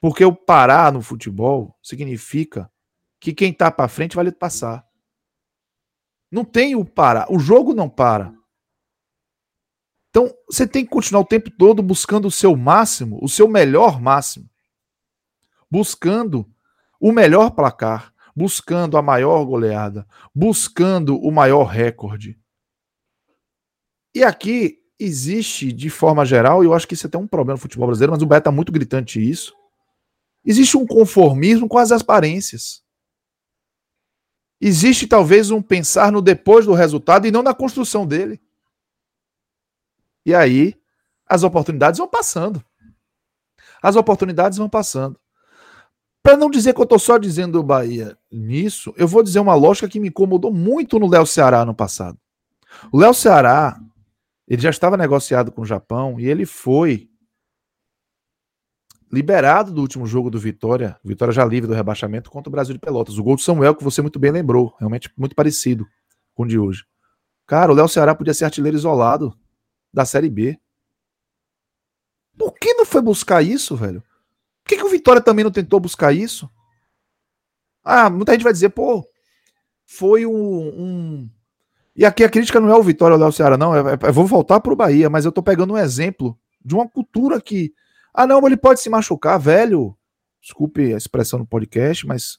Porque o parar no futebol significa que quem tá para frente vai lhe passar. Não tem o parar, o jogo não para. Então, você tem que continuar o tempo todo buscando o seu máximo, o seu melhor máximo buscando o melhor placar, buscando a maior goleada, buscando o maior recorde. E aqui existe, de forma geral, e eu acho que isso é até um problema no futebol brasileiro, mas o Beto está muito gritante isso. Existe um conformismo com as aparências. Existe talvez um pensar no depois do resultado e não na construção dele. E aí as oportunidades vão passando. As oportunidades vão passando. Para não dizer que eu estou só dizendo o Bahia nisso, eu vou dizer uma lógica que me incomodou muito no Léo Ceará no passado. O Léo Ceará, ele já estava negociado com o Japão e ele foi liberado do último jogo do Vitória, Vitória já livre do rebaixamento contra o Brasil de Pelotas. O gol do Samuel, que você muito bem lembrou, realmente muito parecido com o de hoje. Cara, o Léo Ceará podia ser artilheiro isolado da Série B. Por que não foi buscar isso, velho? Por que, que o Vitória também não tentou buscar isso? Ah, muita gente vai dizer, pô, foi um. um... E aqui a crítica não é o Vitória ou o Léo Ceará, não. Eu, é, é, eu vou voltar para o Bahia, mas eu tô pegando um exemplo de uma cultura que. Ah, não, ele pode se machucar, velho. Desculpe a expressão no podcast, mas.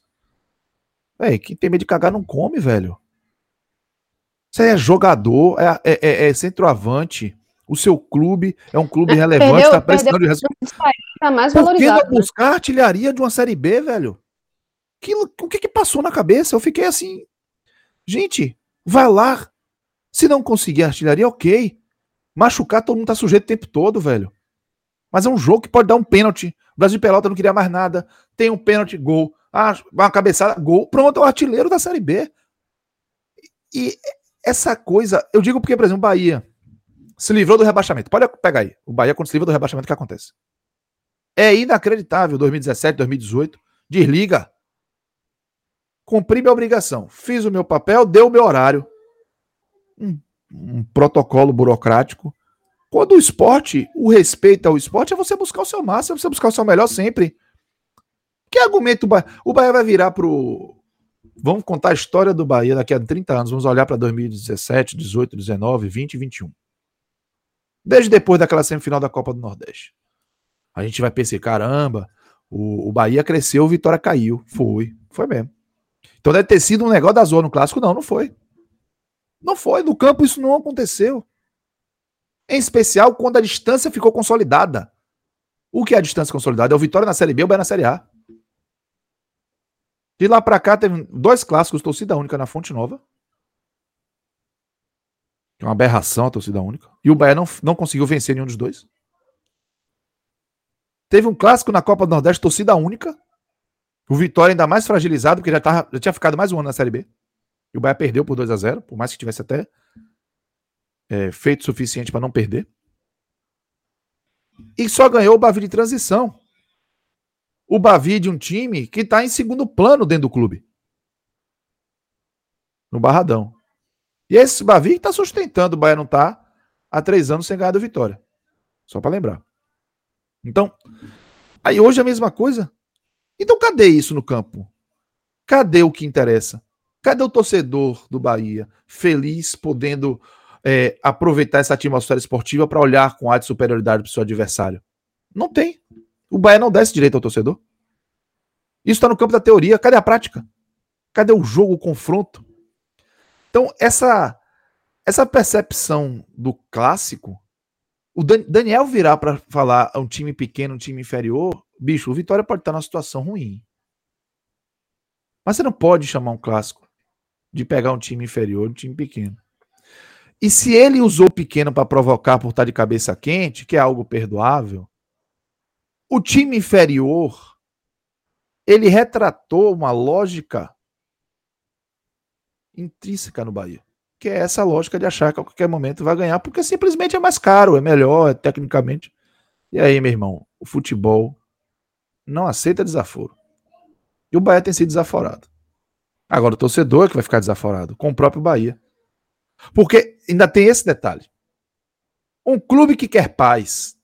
Véi, quem tem medo de cagar não come, velho. Você é jogador, é, é, é, é centroavante. O seu clube é um clube relevante, está precisando de resultado. Tá mais Por que não né? buscar artilharia de uma Série B, velho? Que, o que que passou na cabeça? Eu fiquei assim, gente, vai lá. Se não conseguir artilharia, ok. Machucar, todo mundo tá sujeito o tempo todo, velho. Mas é um jogo que pode dar um pênalti. O Brasil de Pelota não queria mais nada. Tem um pênalti, gol. Ah, uma cabeçada, gol. Pronto, é o artilheiro da Série B. E essa coisa, eu digo porque, por exemplo, Bahia se livrou do rebaixamento. Pode pegar aí. O Bahia, quando se livra do rebaixamento, o que acontece? É inacreditável 2017, 2018. Desliga. Cumpri minha obrigação, fiz o meu papel, deu o meu horário. Um, um protocolo burocrático. Quando o esporte, o respeito ao esporte é você buscar o seu máximo, é você buscar o seu melhor sempre. Que argumento o Bahia, o Bahia vai virar pro. Vamos contar a história do Bahia daqui a 30 anos. Vamos olhar para 2017, 18, 19, 20 e 21. Desde depois daquela semifinal da Copa do Nordeste. A gente vai pensar, caramba, o, o Bahia cresceu, o Vitória caiu. Foi, foi mesmo. Então deve ter sido um negócio da zona no clássico. Não, não foi. Não foi. No campo isso não aconteceu. Em especial quando a distância ficou consolidada. O que é a distância consolidada? É o Vitória na Série B ou o Bahia na Série A. De lá para cá teve dois clássicos, torcida única na Fonte Nova. É uma aberração a torcida única. E o Bahia não, não conseguiu vencer nenhum dos dois. Teve um clássico na Copa do Nordeste, torcida única. O Vitória ainda mais fragilizado, porque já, tava, já tinha ficado mais um ano na Série B. E o Bahia perdeu por 2 a 0 por mais que tivesse até é, feito o suficiente para não perder. E só ganhou o Bavi de transição. O Bavi de um time que está em segundo plano dentro do clube. No Barradão. E esse Bavi está sustentando, o Bahia não está há três anos sem ganhar do Vitória. Só para lembrar. Então, aí hoje é a mesma coisa. Então cadê isso no campo? Cadê o que interessa? Cadê o torcedor do Bahia feliz, podendo é, aproveitar essa atmosfera esportiva para olhar com ar de superioridade para o seu adversário? Não tem. O Bahia não dá esse direito ao torcedor. Isso está no campo da teoria. Cadê a prática? Cadê o jogo, o confronto? Então, essa, essa percepção do clássico, o Dan Daniel virar para falar a um time pequeno, um time inferior, bicho, o Vitória pode estar numa situação ruim. Mas você não pode chamar um clássico de pegar um time inferior, um time pequeno. E se ele usou pequeno para provocar por estar de cabeça quente, que é algo perdoável, o time inferior ele retratou uma lógica intrínseca no Bahia. Que é essa lógica de achar que a qualquer momento vai ganhar, porque simplesmente é mais caro, é melhor, é tecnicamente. E aí, meu irmão, o futebol não aceita desaforo. E o Bahia tem sido desaforado. Agora o torcedor é que vai ficar desaforado, com o próprio Bahia. Porque ainda tem esse detalhe. Um clube que quer paz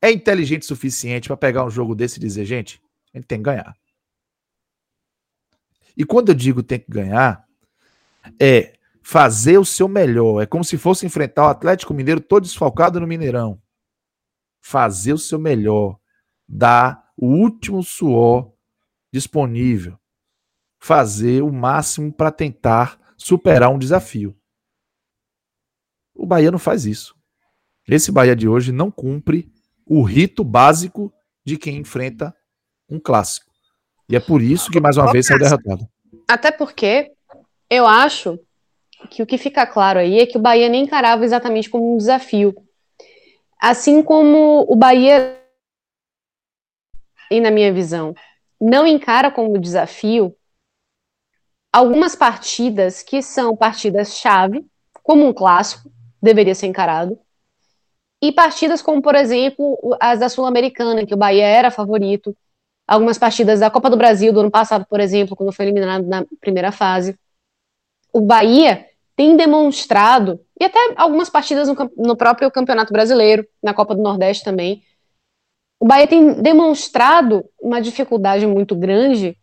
é inteligente o suficiente para pegar um jogo desse e dizer, gente, a gente tem que ganhar. E quando eu digo tem que ganhar, é fazer o seu melhor. É como se fosse enfrentar o Atlético Mineiro todo desfalcado no Mineirão. Fazer o seu melhor. Dar o último suor disponível. Fazer o máximo para tentar superar um desafio. O Bahia não faz isso. Esse Bahia de hoje não cumpre o rito básico de quem enfrenta um clássico. E é por isso que, mais uma vez, saiu derrotado. Até porque eu acho que o que fica claro aí é que o Bahia nem encarava exatamente como um desafio. Assim como o Bahia, e na minha visão, não encara como desafio algumas partidas que são partidas-chave, como um clássico, deveria ser encarado, e partidas como, por exemplo, as da Sul-Americana, que o Bahia era favorito, algumas partidas da Copa do Brasil do ano passado, por exemplo, quando foi eliminado na primeira fase. O Bahia tem demonstrado, e até algumas partidas no, no próprio Campeonato Brasileiro, na Copa do Nordeste também, o Bahia tem demonstrado uma dificuldade muito grande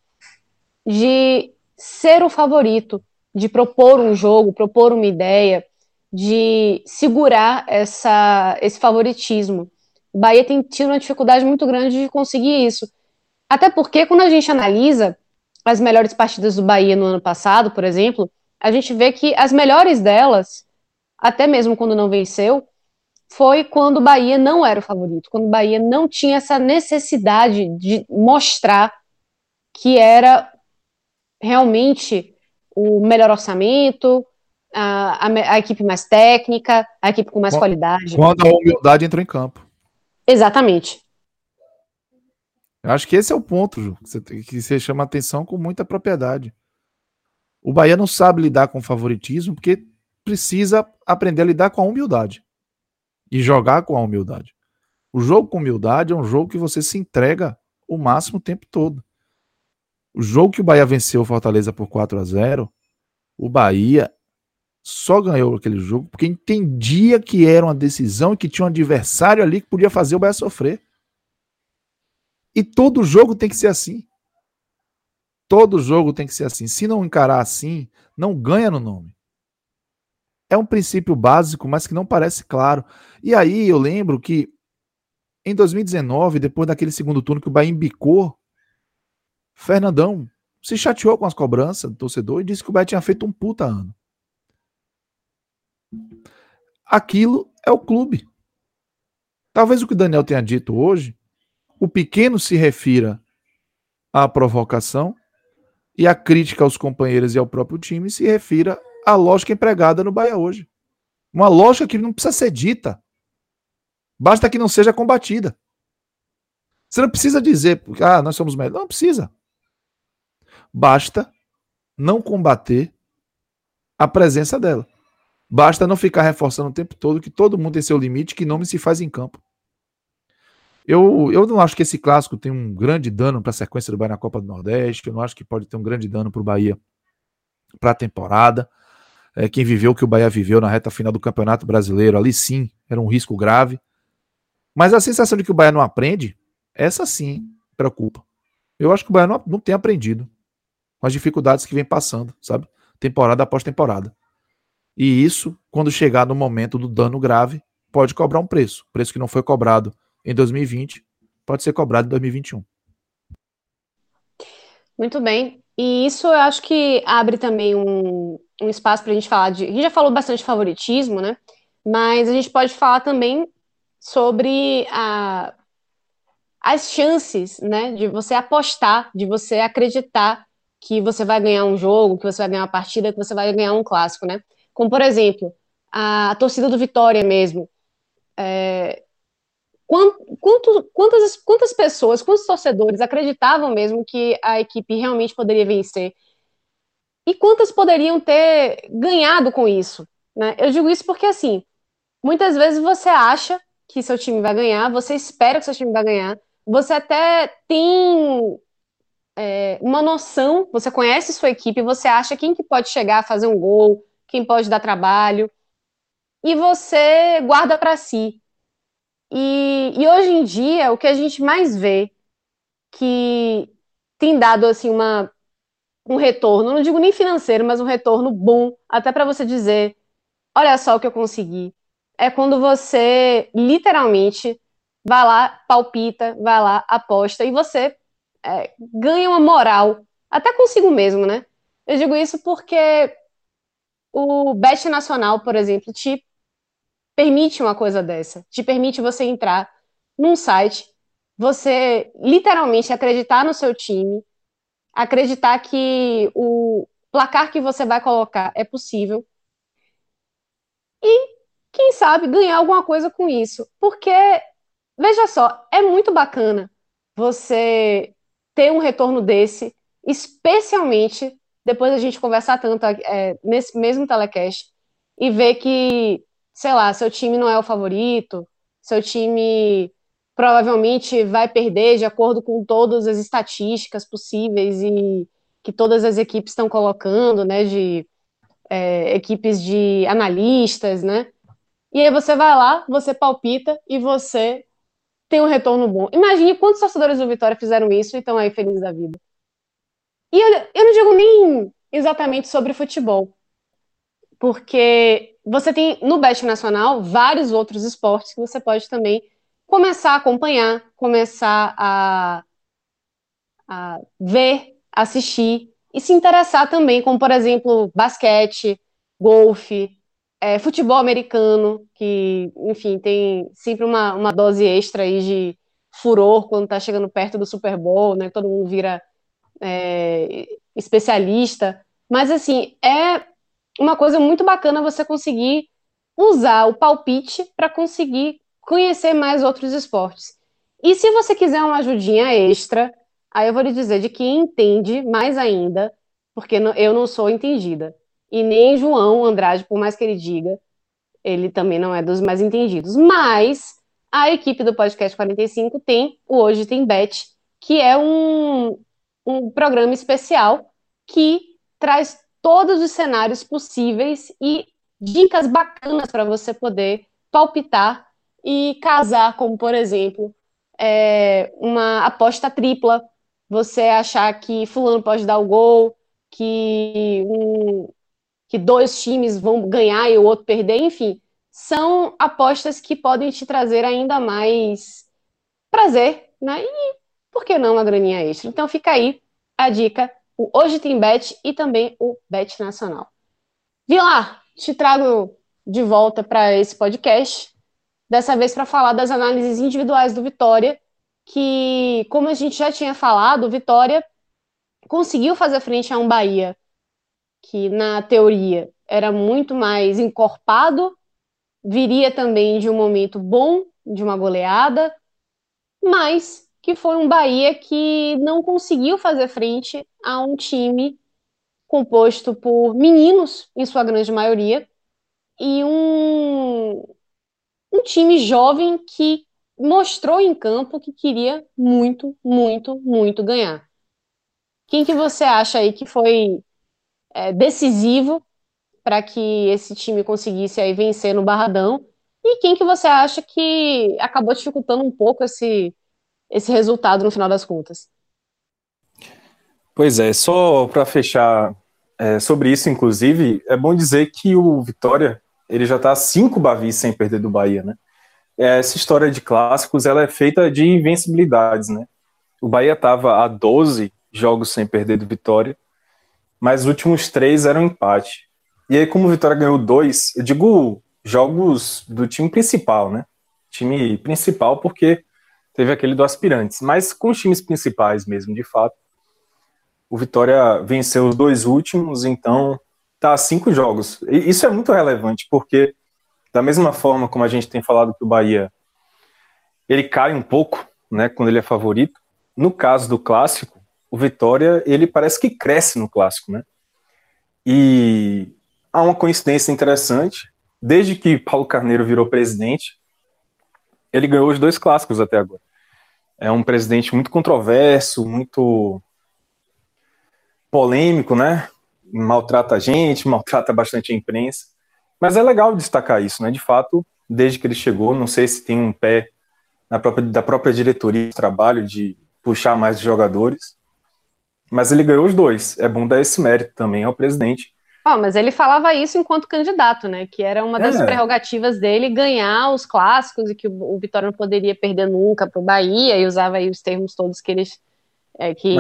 de ser o favorito, de propor um jogo, propor uma ideia, de segurar essa, esse favoritismo. O Bahia tem tido uma dificuldade muito grande de conseguir isso. Até porque, quando a gente analisa as melhores partidas do Bahia no ano passado, por exemplo, a gente vê que as melhores delas, até mesmo quando não venceu, foi quando o Bahia não era o favorito, quando o Bahia não tinha essa necessidade de mostrar que era realmente o melhor orçamento, a, a, a equipe mais técnica, a equipe com mais quando, qualidade. Quando a humildade entrou em campo. Exatamente. Eu acho que esse é o ponto, Ju, que você, que você chama atenção com muita propriedade. O Bahia não sabe lidar com favoritismo porque precisa aprender a lidar com a humildade e jogar com a humildade. O jogo com humildade é um jogo que você se entrega o máximo o tempo todo. O jogo que o Bahia venceu o Fortaleza por 4 a 0 o Bahia só ganhou aquele jogo porque entendia que era uma decisão e que tinha um adversário ali que podia fazer o Bahia sofrer. E todo jogo tem que ser assim. Todo jogo tem que ser assim. Se não encarar assim, não ganha no nome. É um princípio básico, mas que não parece claro. E aí eu lembro que em 2019, depois daquele segundo turno que o Bahia embicou, Fernandão se chateou com as cobranças do torcedor e disse que o Bahia tinha feito um puta ano. Aquilo é o clube. Talvez o que o Daniel tenha dito hoje, o pequeno se refira à provocação e a crítica aos companheiros e ao próprio time se refira à lógica empregada no Bahia hoje. Uma lógica que não precisa ser dita. Basta que não seja combatida. Você não precisa dizer, ah, nós somos melhores. Não precisa. Basta não combater a presença dela. Basta não ficar reforçando o tempo todo que todo mundo tem seu limite, que nome se faz em campo. Eu, eu não acho que esse clássico tem um grande dano para a sequência do Bahia na Copa do Nordeste. Eu não acho que pode ter um grande dano para o Bahia para a temporada. É, quem viveu o que o Bahia viveu na reta final do Campeonato Brasileiro, ali sim, era um risco grave. Mas a sensação de que o Bahia não aprende, essa sim preocupa. Eu acho que o Bahia não, não tem aprendido com as dificuldades que vem passando, sabe? Temporada após temporada. E isso, quando chegar no momento do dano grave, pode cobrar um preço. Preço que não foi cobrado em 2020, pode ser cobrado em 2021. Muito bem. E isso eu acho que abre também um, um espaço para a gente falar de. A gente já falou bastante de favoritismo, né? Mas a gente pode falar também sobre a, as chances, né, de você apostar, de você acreditar que você vai ganhar um jogo, que você vai ganhar uma partida, que você vai ganhar um clássico, né? Como, por exemplo, a, a torcida do Vitória mesmo. É, quanto, quantas, quantas pessoas, quantos torcedores acreditavam mesmo que a equipe realmente poderia vencer? E quantas poderiam ter ganhado com isso? Né? Eu digo isso porque, assim, muitas vezes você acha que seu time vai ganhar, você espera que seu time vai ganhar, você até tem é, uma noção, você conhece sua equipe, você acha quem que pode chegar a fazer um gol, quem pode dar trabalho, e você guarda para si. E, e, hoje em dia, o que a gente mais vê que tem dado assim uma, um retorno, não digo nem financeiro, mas um retorno bom, até para você dizer, olha só o que eu consegui, é quando você literalmente vai lá, palpita, vai lá, aposta e você é, ganha uma moral, até consigo mesmo, né? Eu digo isso porque o Bet Nacional, por exemplo, te permite uma coisa dessa, te permite você entrar num site, você literalmente acreditar no seu time, acreditar que o placar que você vai colocar é possível e quem sabe ganhar alguma coisa com isso. Porque, veja só, é muito bacana você ter um retorno desse, especialmente depois a gente conversar tanto é, nesse mesmo telecast e ver que, sei lá, seu time não é o favorito, seu time provavelmente vai perder de acordo com todas as estatísticas possíveis e que todas as equipes estão colocando, né, de é, equipes de analistas, né, e aí você vai lá, você palpita e você tem um retorno bom. Imagine quantos torcedores do Vitória fizeram isso e estão aí felizes da vida. E eu, eu não digo nem exatamente sobre futebol, porque você tem no Best Nacional vários outros esportes que você pode também começar a acompanhar, começar a, a ver, assistir e se interessar também, como por exemplo basquete, golfe, é, futebol americano, que, enfim, tem sempre uma, uma dose extra aí de furor quando tá chegando perto do Super Bowl, né? Todo mundo vira é, especialista. Mas, assim, é uma coisa muito bacana você conseguir usar o palpite para conseguir conhecer mais outros esportes. E se você quiser uma ajudinha extra, aí eu vou lhe dizer de quem entende mais ainda, porque eu não sou entendida e nem João Andrade, por mais que ele diga, ele também não é dos mais entendidos. Mas a equipe do Podcast 45 tem o Hoje Tem Bet, que é um, um programa especial que traz todos os cenários possíveis e dicas bacanas para você poder palpitar e casar, como por exemplo, é, uma aposta tripla, você achar que fulano pode dar o gol, que, um, que dois times vão ganhar e o outro perder, enfim, são apostas que podem te trazer ainda mais prazer, né? E por que não uma graninha extra? Então fica aí a dica, o Hoje Tem Bet e também o Bet Nacional. Vilar, te trago de volta para esse podcast, dessa vez para falar das análises individuais do Vitória, que, como a gente já tinha falado, o Vitória conseguiu fazer frente a um Bahia que, na teoria, era muito mais encorpado, viria também de um momento bom, de uma goleada, mas que foi um Bahia que não conseguiu fazer frente a um time composto por meninos, em sua grande maioria, e um, um time jovem que mostrou em campo que queria muito, muito, muito ganhar. Quem que você acha aí que foi é, decisivo para que esse time conseguisse aí vencer no Barradão? E quem que você acha que acabou dificultando um pouco esse, esse resultado no final das contas. Pois é, só para fechar é, sobre isso, inclusive, é bom dizer que o Vitória ele já está cinco bavis sem perder do Bahia, né? É, essa história de clássicos ela é feita de invencibilidades, né? O Bahia estava a 12 jogos sem perder do Vitória, mas os últimos três eram empate. E aí, como o Vitória ganhou dois, eu digo jogos do time principal, né? Time principal, porque teve aquele do Aspirantes, mas com os times principais mesmo, de fato. O Vitória venceu os dois últimos, então tá a cinco jogos. E isso é muito relevante, porque da mesma forma como a gente tem falado que o Bahia ele cai um pouco, né, quando ele é favorito. No caso do clássico, o Vitória ele parece que cresce no clássico, né? E há uma coincidência interessante. Desde que Paulo Carneiro virou presidente, ele ganhou os dois clássicos até agora. É um presidente muito controverso, muito polêmico, né? Maltrata a gente, maltrata bastante a imprensa. Mas é legal destacar isso, né? De fato, desde que ele chegou, não sei se tem um pé na própria, da própria diretoria de trabalho de puxar mais jogadores, mas ele ganhou os dois. É bom dar esse mérito também ao presidente, Oh, mas ele falava isso enquanto candidato, né? Que era uma das é. prerrogativas dele ganhar os clássicos e que o, Vitória não poderia perder nunca para o Bahia e usava aí os termos todos que eles. É, que,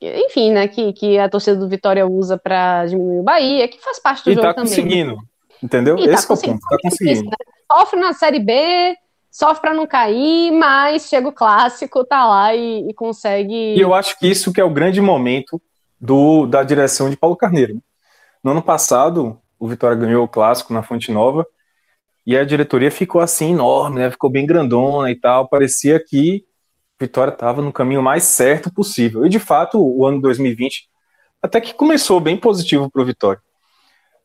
é. enfim, né? Que, que a torcida do Vitória usa para diminuir o Bahia, que faz parte do e jogo tá também. Conseguindo, entendeu? E Esse tá é o ponto, tá conseguindo. Né? Sofre na Série B, sofre para não cair, mas chega o clássico, tá lá e, e, consegue. E eu acho que isso que é o grande momento do, da direção de Paulo Carneiro. No ano passado, o Vitória ganhou o clássico na Fonte Nova e a diretoria ficou assim enorme, né? Ficou bem grandona e tal. Parecia que Vitória estava no caminho mais certo possível. E de fato, o ano 2020 até que começou bem positivo para o Vitória.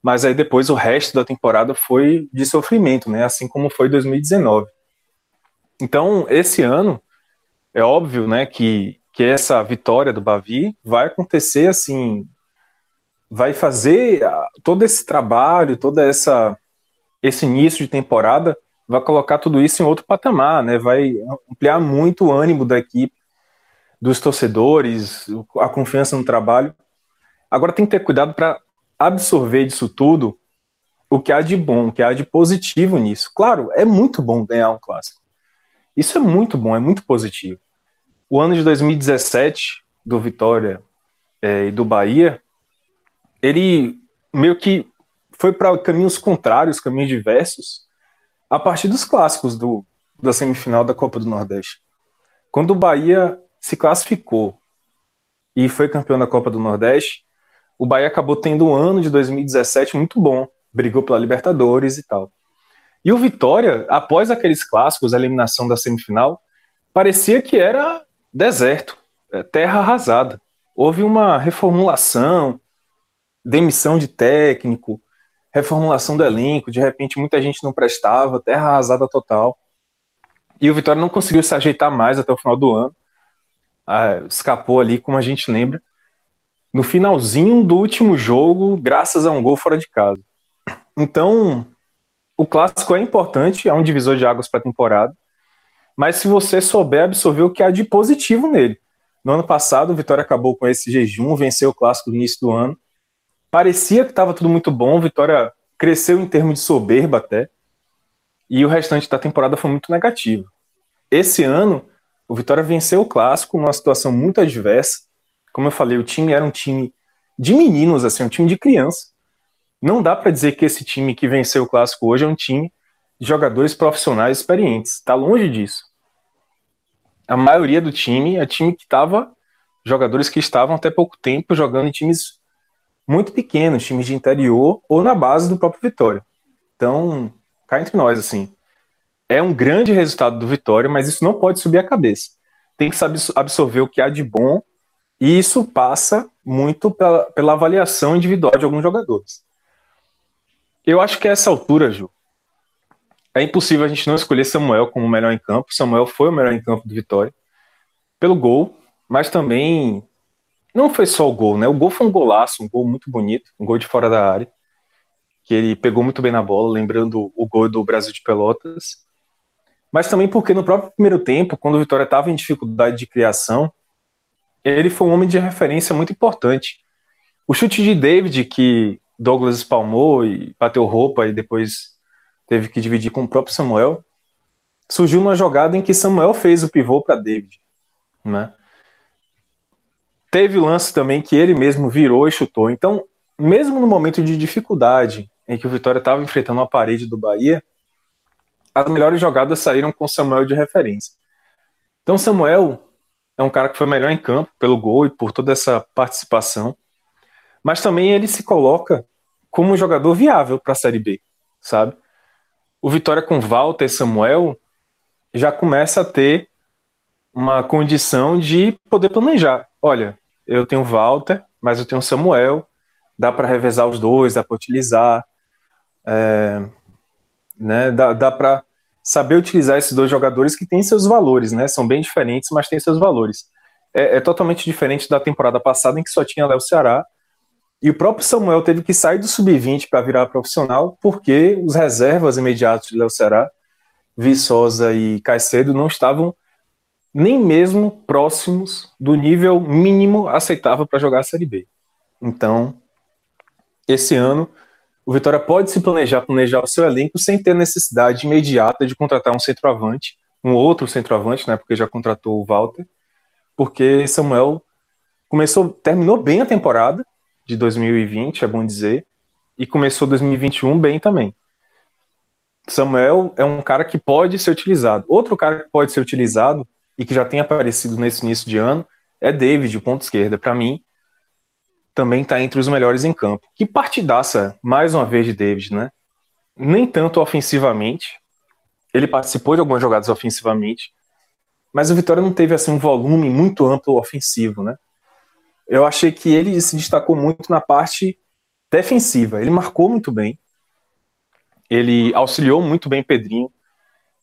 Mas aí depois o resto da temporada foi de sofrimento, né? Assim como foi 2019. Então, esse ano, é óbvio, né, que, que essa vitória do Bavi vai acontecer assim vai fazer ah, todo esse trabalho, toda essa esse início de temporada, vai colocar tudo isso em outro patamar, né? Vai ampliar muito o ânimo da equipe, dos torcedores, a confiança no trabalho. Agora tem que ter cuidado para absorver disso tudo o que há de bom, o que há de positivo nisso. Claro, é muito bom ganhar um clássico. Isso é muito bom, é muito positivo. O ano de 2017 do Vitória é, e do Bahia ele meio que foi para caminhos contrários, caminhos diversos, a partir dos clássicos do, da semifinal da Copa do Nordeste. Quando o Bahia se classificou e foi campeão da Copa do Nordeste, o Bahia acabou tendo um ano de 2017 muito bom, brigou pela Libertadores e tal. E o Vitória, após aqueles clássicos, a eliminação da semifinal, parecia que era deserto, é, terra arrasada. Houve uma reformulação, demissão de técnico, reformulação do elenco, de repente muita gente não prestava, terra arrasada total. E o Vitória não conseguiu se ajeitar mais até o final do ano. ah, escapou ali, como a gente lembra, no finalzinho do último jogo, graças a um gol fora de casa. Então, o clássico é importante, é um divisor de águas para a temporada, mas se você souber absorver o que há de positivo nele. No ano passado, o Vitória acabou com esse jejum, venceu o clássico no início do ano. Parecia que estava tudo muito bom, Vitória cresceu em termos de soberba até, e o restante da temporada foi muito negativo. Esse ano, o Vitória venceu o clássico numa situação muito adversa. Como eu falei, o time era um time de meninos, assim, um time de criança. Não dá para dizer que esse time que venceu o clássico hoje é um time de jogadores profissionais experientes. Está longe disso. A maioria do time é time que estava jogadores que estavam até pouco tempo jogando em times muito pequenos, times de interior ou na base do próprio Vitória. Então, cá entre nós, assim, é um grande resultado do Vitória, mas isso não pode subir a cabeça. Tem que saber absorver o que há de bom, e isso passa muito pela, pela avaliação individual de alguns jogadores. Eu acho que a essa altura, Ju, é impossível a gente não escolher Samuel como o melhor em campo. Samuel foi o melhor em campo do Vitória, pelo gol, mas também não foi só o gol, né? O gol foi um golaço, um gol muito bonito, um gol de fora da área, que ele pegou muito bem na bola, lembrando o gol do Brasil de Pelotas mas também porque no próprio primeiro tempo, quando o Vitória estava em dificuldade de criação, ele foi um homem de referência muito importante. O chute de David, que Douglas espalmou e bateu roupa e depois teve que dividir com o próprio Samuel, surgiu numa jogada em que Samuel fez o pivô para David. Né? Teve lance também que ele mesmo virou e chutou. Então, mesmo no momento de dificuldade em que o Vitória estava enfrentando a parede do Bahia, as melhores jogadas saíram com Samuel de referência. Então Samuel é um cara que foi melhor em campo pelo gol e por toda essa participação, mas também ele se coloca como um jogador viável para a Série B, sabe? O Vitória com Walter e Samuel já começa a ter uma condição de poder planejar. Olha, eu tenho Walter, mas eu tenho Samuel, dá para revezar os dois, dá para utilizar, é, né? Dá, dá para saber utilizar esses dois jogadores que têm seus valores, né? São bem diferentes, mas têm seus valores. É, é totalmente diferente da temporada passada em que só tinha Léo Ceará e o próprio Samuel teve que sair do sub-20 para virar profissional porque os reservas imediatos de Léo Ceará, Viçosa e Caicedo não estavam nem mesmo próximos do nível mínimo aceitável para jogar a Série B. Então, esse ano o Vitória pode se planejar, planejar o seu elenco sem ter necessidade imediata de contratar um centroavante, um outro centroavante, né, porque já contratou o Walter, porque Samuel começou, terminou bem a temporada de 2020, é bom dizer, e começou 2021 bem também. Samuel é um cara que pode ser utilizado. Outro cara que pode ser utilizado e que já tem aparecido nesse início de ano é David, ponto esquerda. Para mim, também está entre os melhores em campo. Que partidaça, mais uma vez, de David, né? Nem tanto ofensivamente. Ele participou de algumas jogadas ofensivamente, mas o Vitória não teve assim um volume muito amplo ofensivo, né? Eu achei que ele se destacou muito na parte defensiva. Ele marcou muito bem. Ele auxiliou muito bem Pedrinho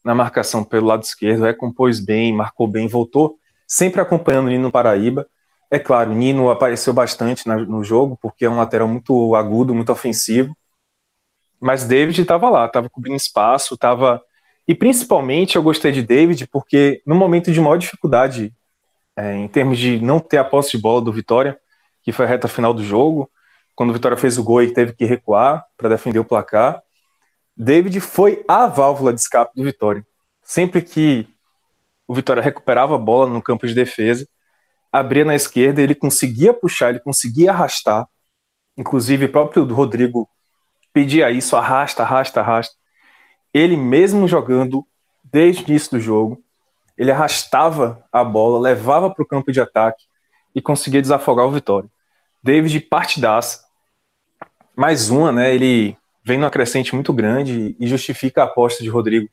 na marcação pelo lado esquerdo, recompôs bem, marcou bem, voltou sempre acompanhando o Nino Paraíba. É claro, Nino apareceu bastante no jogo, porque é um lateral muito agudo, muito ofensivo. Mas David estava lá, estava cobrindo espaço, estava. E principalmente eu gostei de David porque no momento de maior dificuldade, é, em termos de não ter a posse de bola do Vitória, que foi a reta final do jogo, quando o Vitória fez o gol e teve que recuar para defender o placar, David foi a válvula de escape do Vitória. Sempre que o Vitória recuperava a bola no campo de defesa, abria na esquerda, ele conseguia puxar, ele conseguia arrastar. Inclusive, o próprio Rodrigo pedia isso: arrasta, arrasta, arrasta. Ele mesmo jogando desde o início do jogo, ele arrastava a bola, levava para o campo de ataque e conseguia desafogar o Vitória. David partidaça. Mais uma, né? Ele vem numa crescente muito grande e justifica a aposta de Rodrigo,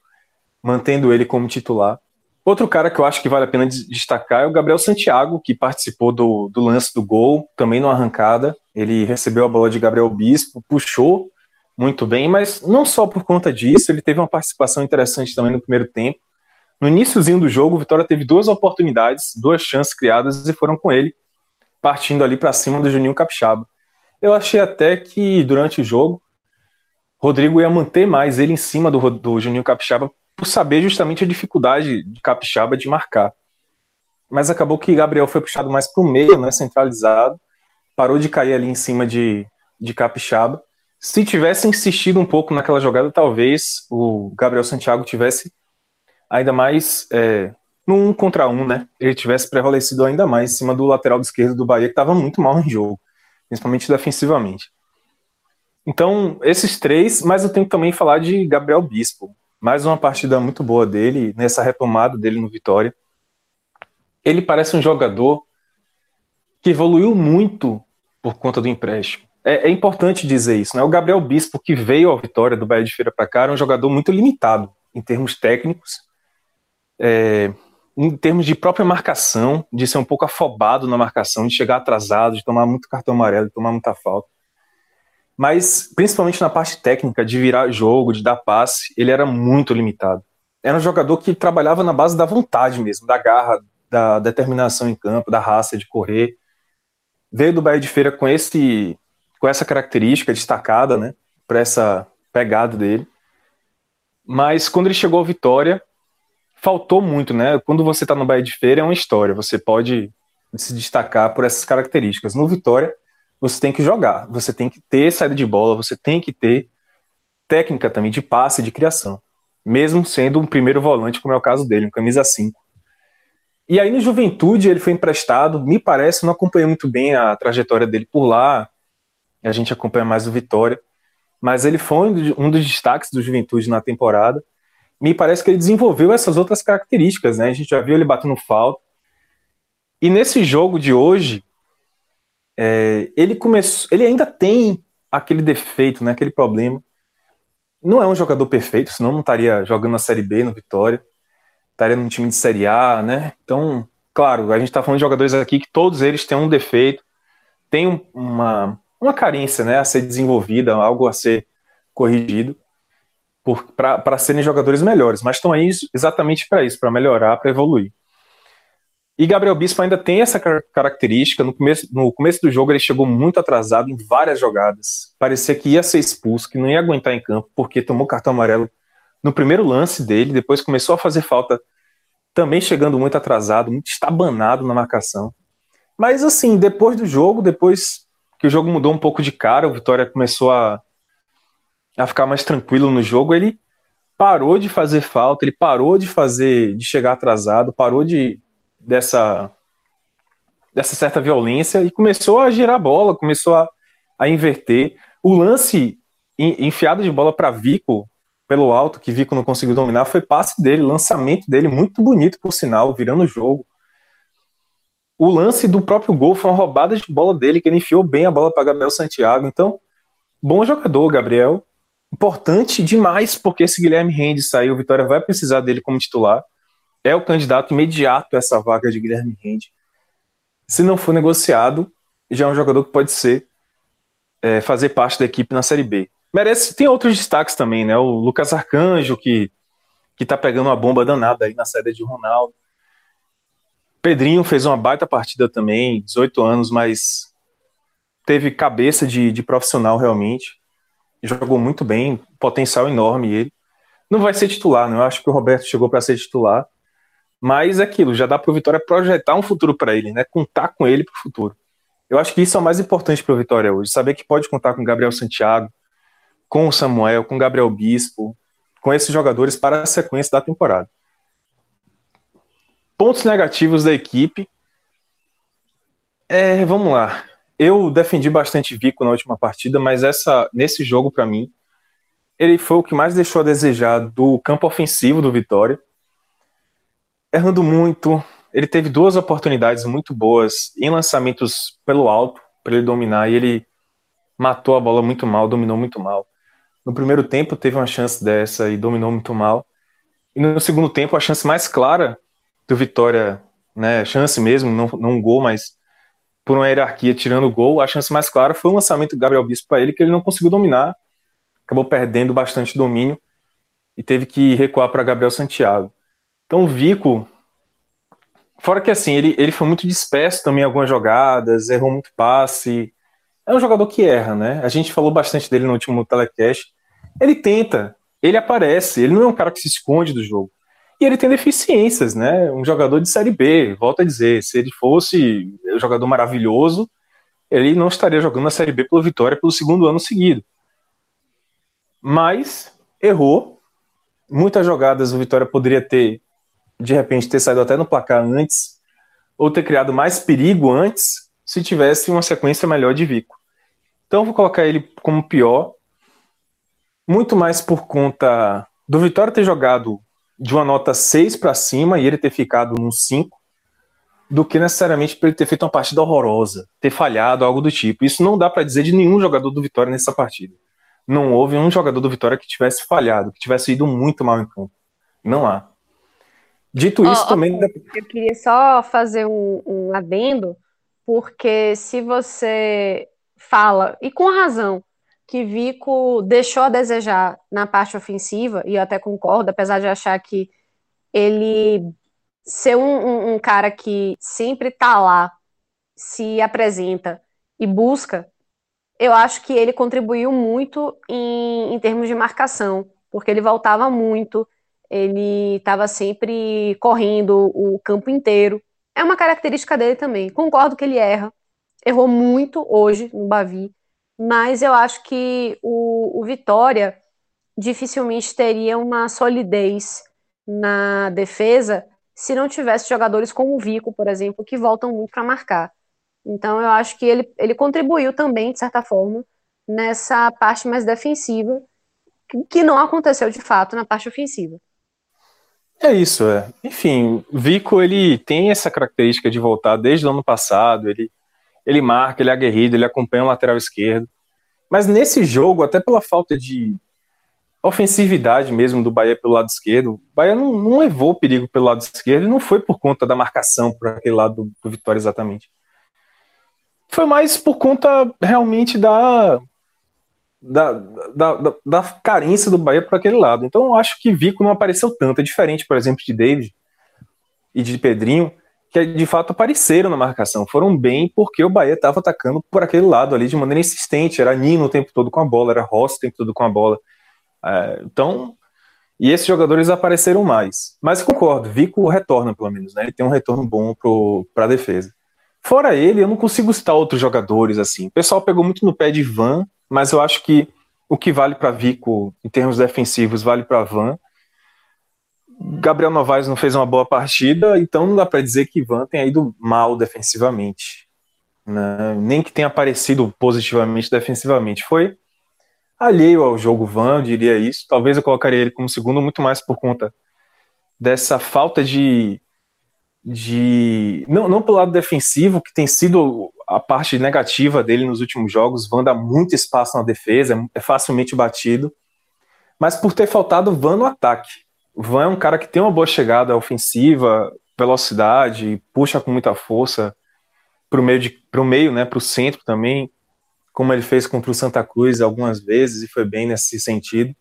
mantendo ele como titular. Outro cara que eu acho que vale a pena destacar é o Gabriel Santiago, que participou do, do lance do gol, também numa arrancada. Ele recebeu a bola de Gabriel Bispo, puxou muito bem, mas não só por conta disso, ele teve uma participação interessante também no primeiro tempo, No iníciozinho do jogo, o Vitória teve duas oportunidades, duas chances criadas e foram com ele, partindo ali para cima do Juninho Capixaba. Eu achei até que durante o jogo, Rodrigo ia manter mais ele em cima do, do Juninho Capixaba por saber justamente a dificuldade de Capixaba de marcar. Mas acabou que Gabriel foi puxado mais para o meio, né, centralizado, parou de cair ali em cima de, de Capixaba. Se tivesse insistido um pouco naquela jogada, talvez o Gabriel Santiago tivesse ainda mais é, no um contra um, né? Ele tivesse prevalecido ainda mais em cima do lateral esquerdo do Bahia, que estava muito mal em jogo, principalmente defensivamente. Então, esses três, mas eu tenho que também falar de Gabriel Bispo. Mais uma partida muito boa dele, nessa retomada dele no Vitória. Ele parece um jogador que evoluiu muito por conta do empréstimo. É, é, importante dizer isso, né? O Gabriel Bispo, que veio ao Vitória do Bahia de Feira para cá, era um jogador muito limitado em termos técnicos, é, em termos de própria marcação, de ser um pouco afobado na marcação, de chegar atrasado, de tomar muito cartão amarelo, de tomar muita falta. Mas, principalmente na parte técnica, de virar jogo, de dar passe, ele era muito limitado. Era um jogador que trabalhava na base da vontade mesmo, da garra, da determinação em campo, da raça, de correr. Veio do Bahia de Feira com esse com essa característica destacada, né, para essa pegada dele. Mas quando ele chegou ao Vitória, faltou muito, né? Quando você está no Bahia de Feira é uma história, você pode se destacar por essas características. No Vitória, você tem que jogar, você tem que ter saída de bola, você tem que ter técnica também de passe, de criação, mesmo sendo um primeiro volante, como é o caso dele, um camisa 5. E aí no Juventude ele foi emprestado, me parece, não acompanhei muito bem a trajetória dele por lá, a gente acompanha mais o Vitória, mas ele foi um dos destaques do Juventude na temporada. Me parece que ele desenvolveu essas outras características, né? A gente já viu ele batendo falta. E nesse jogo de hoje, é, ele começou, ele ainda tem aquele defeito, né? Aquele problema. Não é um jogador perfeito, senão não estaria jogando na Série B no Vitória, estaria num time de Série A, né? Então, claro, a gente está falando de jogadores aqui que todos eles têm um defeito, têm uma, uma carência né, a ser desenvolvida, algo a ser corrigido para serem jogadores melhores, mas estão aí exatamente para isso, para melhorar, para evoluir. E Gabriel Bispo ainda tem essa característica. No começo, no começo do jogo, ele chegou muito atrasado em várias jogadas. Parecia que ia ser expulso, que não ia aguentar em campo, porque tomou cartão amarelo no primeiro lance dele. Depois começou a fazer falta, também chegando muito atrasado, muito estabanado na marcação. Mas, assim, depois do jogo, depois que o jogo mudou um pouco de cara, o Vitória começou a, a ficar mais tranquilo no jogo, ele parou de fazer falta, ele parou de fazer, de chegar atrasado, parou de dessa dessa certa violência e começou a girar a bola, começou a, a inverter. O lance enfiado de bola para Vico pelo alto, que Vico não conseguiu dominar, foi passe dele, lançamento dele, muito bonito por sinal, virando o jogo. O lance do próprio gol foi uma roubada de bola dele, que ele enfiou bem a bola para Gabriel Santiago. Então, bom jogador, Gabriel. Importante demais, porque se Guilherme Rende sair, o Vitória vai precisar dele como titular. É o candidato imediato a essa vaga de Guilherme Rende. Se não for negociado, já é um jogador que pode ser é, fazer parte da equipe na Série B. Merece, tem outros destaques também, né? O Lucas Arcanjo, que, que tá pegando uma bomba danada aí na saída de Ronaldo. Pedrinho fez uma baita partida também, 18 anos, mas teve cabeça de, de profissional realmente. Jogou muito bem, potencial enorme ele. Não vai ser titular, né? Eu acho que o Roberto chegou para ser titular. Mas é aquilo, já dá para o Vitória projetar um futuro para ele, né? Contar com ele para o futuro. Eu acho que isso é o mais importante para o Vitória hoje, saber que pode contar com Gabriel Santiago, com o Samuel, com o Gabriel Bispo, com esses jogadores para a sequência da temporada. Pontos negativos da equipe. É, vamos lá. Eu defendi bastante Vico na última partida, mas essa nesse jogo para mim, ele foi o que mais deixou a desejar do campo ofensivo do Vitória. Errando muito, ele teve duas oportunidades muito boas em lançamentos pelo alto para ele dominar e ele matou a bola muito mal, dominou muito mal. No primeiro tempo teve uma chance dessa e dominou muito mal. E no segundo tempo a chance mais clara do Vitória, né, chance mesmo, não, não um gol, mas por uma hierarquia tirando o gol, a chance mais clara foi o lançamento do Gabriel Bispo para ele, que ele não conseguiu dominar, acabou perdendo bastante domínio e teve que recuar para Gabriel Santiago. Então o Vico, fora que assim, ele, ele foi muito disperso também em algumas jogadas, errou muito passe. É um jogador que erra, né? A gente falou bastante dele no último telecast. Ele tenta, ele aparece, ele não é um cara que se esconde do jogo. E ele tem deficiências, né? Um jogador de Série B, volto a dizer, se ele fosse um jogador maravilhoso, ele não estaria jogando na Série B pelo Vitória pelo segundo ano seguido. Mas errou. Muitas jogadas o Vitória poderia ter de repente ter saído até no placar antes, ou ter criado mais perigo antes, se tivesse uma sequência melhor de Vico. Então vou colocar ele como pior, muito mais por conta do Vitória ter jogado de uma nota 6 para cima e ele ter ficado no 5, do que necessariamente por ele ter feito uma partida horrorosa, ter falhado, algo do tipo. Isso não dá para dizer de nenhum jogador do Vitória nessa partida. Não houve um jogador do Vitória que tivesse falhado, que tivesse ido muito mal em campo. Não há. Dito isso, oh, também. Eu queria só fazer um, um adendo, porque se você fala, e com razão, que Vico deixou a desejar na parte ofensiva, e eu até concordo, apesar de achar que ele ser um, um, um cara que sempre está lá, se apresenta e busca, eu acho que ele contribuiu muito em, em termos de marcação, porque ele voltava muito, ele estava sempre correndo o campo inteiro. É uma característica dele também. Concordo que ele erra, errou muito hoje no Bavi, mas eu acho que o, o Vitória dificilmente teria uma solidez na defesa se não tivesse jogadores como o Vico, por exemplo, que voltam muito para marcar. Então eu acho que ele, ele contribuiu também, de certa forma, nessa parte mais defensiva, que não aconteceu de fato na parte ofensiva. É isso, é. Enfim, Vico ele tem essa característica de voltar desde o ano passado, ele, ele marca, ele é aguerrido, ele acompanha o lateral esquerdo. Mas nesse jogo, até pela falta de ofensividade mesmo do Bahia pelo lado esquerdo, o Bahia não, não levou perigo pelo lado esquerdo e não foi por conta da marcação por aquele lado do, do Vitória exatamente. Foi mais por conta realmente da da, da, da, da, carência do Bahia para aquele lado. Então eu acho que Vico não apareceu tanto. É diferente, por exemplo, de David e de Pedrinho, que de fato apareceram na marcação. Foram bem porque o Bahia estava atacando por aquele lado ali de maneira insistente. Era Nino o tempo todo com a bola, era Rossi o tempo todo com a bola. É, então, e esses jogadores apareceram mais. Mas concordo, Vico retorna pelo menos, né? Ele tem um retorno bom para a defesa. Fora ele, eu não consigo citar outros jogadores assim. O pessoal pegou muito no pé de Van, mas eu acho que o que vale para Vico em termos defensivos vale para Van. Gabriel Novaes não fez uma boa partida, então não dá para dizer que Van tenha ido mal defensivamente. Né? Nem que tenha aparecido positivamente defensivamente. Foi alheio ao jogo Van, eu diria isso. Talvez eu colocaria ele como segundo, muito mais por conta dessa falta de. de não, não pelo lado defensivo, que tem sido a parte negativa dele nos últimos jogos, Van dá muito espaço na defesa, é facilmente batido, mas por ter faltado Van no ataque. Van é um cara que tem uma boa chegada ofensiva, velocidade, puxa com muita força para o meio, pro meio né, para o centro também, como ele fez contra o Santa Cruz algumas vezes e foi bem nesse sentido.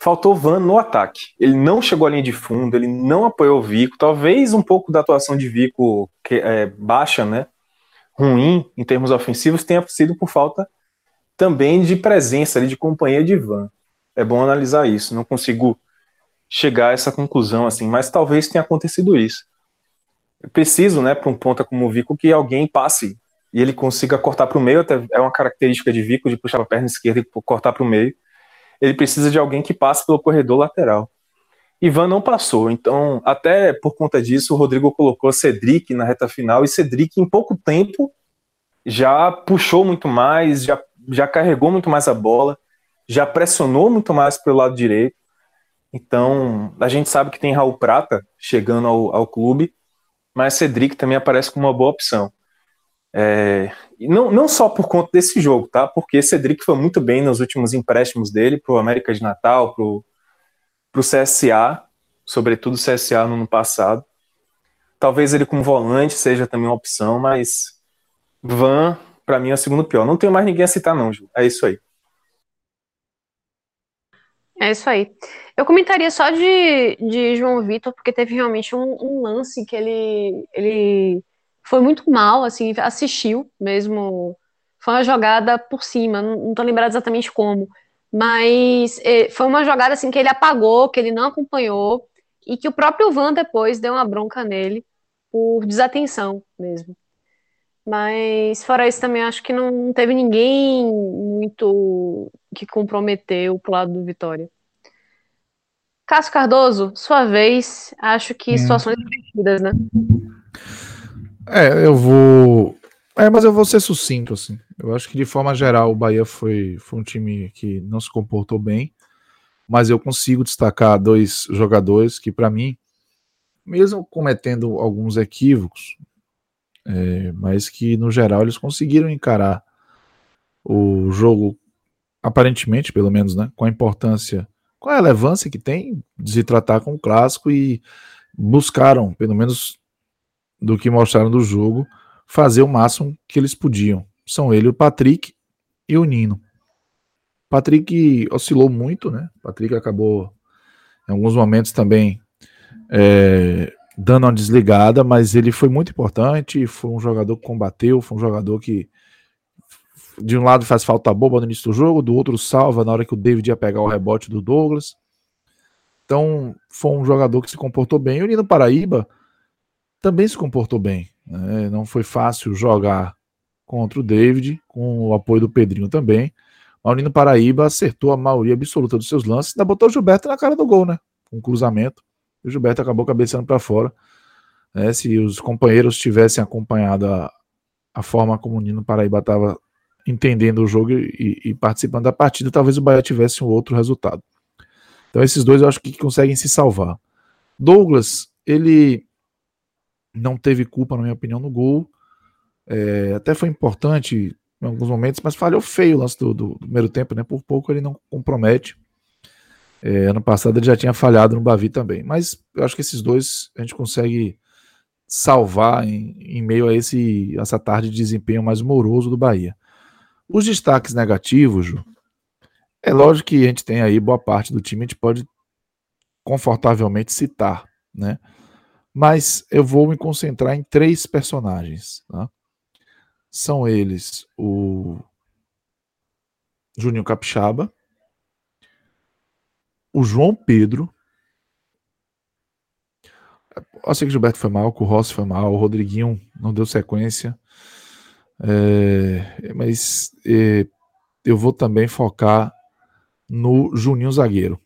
Faltou Van no ataque. Ele não chegou à linha de fundo, ele não apoiou o Vico. Talvez um pouco da atuação de Vico que é baixa, né? Ruim em termos ofensivos tenha sido por falta também de presença ali, de companhia de Van. É bom analisar isso. Não consigo chegar a essa conclusão assim, mas talvez tenha acontecido isso. É preciso, né, para um ponta como o Vico, que alguém passe e ele consiga cortar para o meio. Até é uma característica de Vico de puxar a perna esquerda e cortar para o meio. Ele precisa de alguém que passe pelo corredor lateral. Ivan não passou, então até por conta disso o Rodrigo colocou Cedric na reta final e Cedric em pouco tempo já puxou muito mais, já, já carregou muito mais a bola, já pressionou muito mais pelo lado direito. Então a gente sabe que tem Raul Prata chegando ao, ao clube, mas Cedric também aparece como uma boa opção. É, não, não só por conta desse jogo, tá? Porque Cedric foi muito bem nos últimos empréstimos dele para o América de Natal, para o para o CSA, sobretudo o CSA no ano passado. Talvez ele como volante seja também uma opção, mas Van, para mim, é o segundo pior. Não tenho mais ninguém a citar, não, Ju. É isso aí. É isso aí. Eu comentaria só de, de João Vitor, porque teve realmente um, um, lance que ele, ele foi muito mal, assim, assistiu mesmo. Foi uma jogada por cima, não, não tô lembrado exatamente como. Mas é, foi uma jogada assim que ele apagou, que ele não acompanhou, e que o próprio Van depois deu uma bronca nele por desatenção mesmo. Mas fora isso também acho que não teve ninguém muito que comprometeu pro lado do Vitória. Cássio Cardoso, sua vez, acho que hum. situações divertidas, né? É, eu vou. É, mas eu vou ser sucinto, assim. Eu acho que de forma geral o Bahia foi, foi um time que não se comportou bem, mas eu consigo destacar dois jogadores que, para mim, mesmo cometendo alguns equívocos, é, mas que no geral eles conseguiram encarar o jogo, aparentemente, pelo menos, né, com a importância, com a relevância que tem de se tratar com o clássico e buscaram, pelo menos do que mostraram do jogo, fazer o máximo que eles podiam. São ele, o Patrick e o Nino. Patrick oscilou muito, né? Patrick acabou em alguns momentos também é, dando uma desligada, mas ele foi muito importante, foi um jogador que combateu, foi um jogador que de um lado faz falta boba no início do jogo, do outro salva na hora que o David ia pegar o rebote do Douglas. Então, foi um jogador que se comportou bem. E o Nino Paraíba também se comportou bem. Né? Não foi fácil jogar contra o David, com o apoio do Pedrinho também. O Nino Paraíba acertou a maioria absoluta dos seus lances, ainda botou o Gilberto na cara do gol, né? Um cruzamento o Gilberto acabou cabeceando para fora. Né? Se os companheiros tivessem acompanhado a, a forma como o Nino Paraíba estava entendendo o jogo e, e, participando da partida, talvez o Bahia tivesse um outro resultado. Então esses dois eu acho que conseguem se salvar. Douglas, ele não teve culpa, na minha opinião, no gol. É, até foi importante em alguns momentos, mas falhou feio o lance do, do, do primeiro tempo, né? Por pouco ele não compromete. É, ano passado ele já tinha falhado no Bavi também. Mas eu acho que esses dois a gente consegue salvar em, em meio a esse, essa tarde de desempenho mais moroso do Bahia. Os destaques negativos, Ju, é lógico que a gente tem aí boa parte do time, a gente pode confortavelmente citar, né? Mas eu vou me concentrar em três personagens. Tá? São eles o Juninho Capixaba, o João Pedro. Eu sei que o Gilberto foi mal, que o Rossi foi mal, o Rodriguinho não deu sequência. É, mas é, eu vou também focar no Juninho Zagueiro.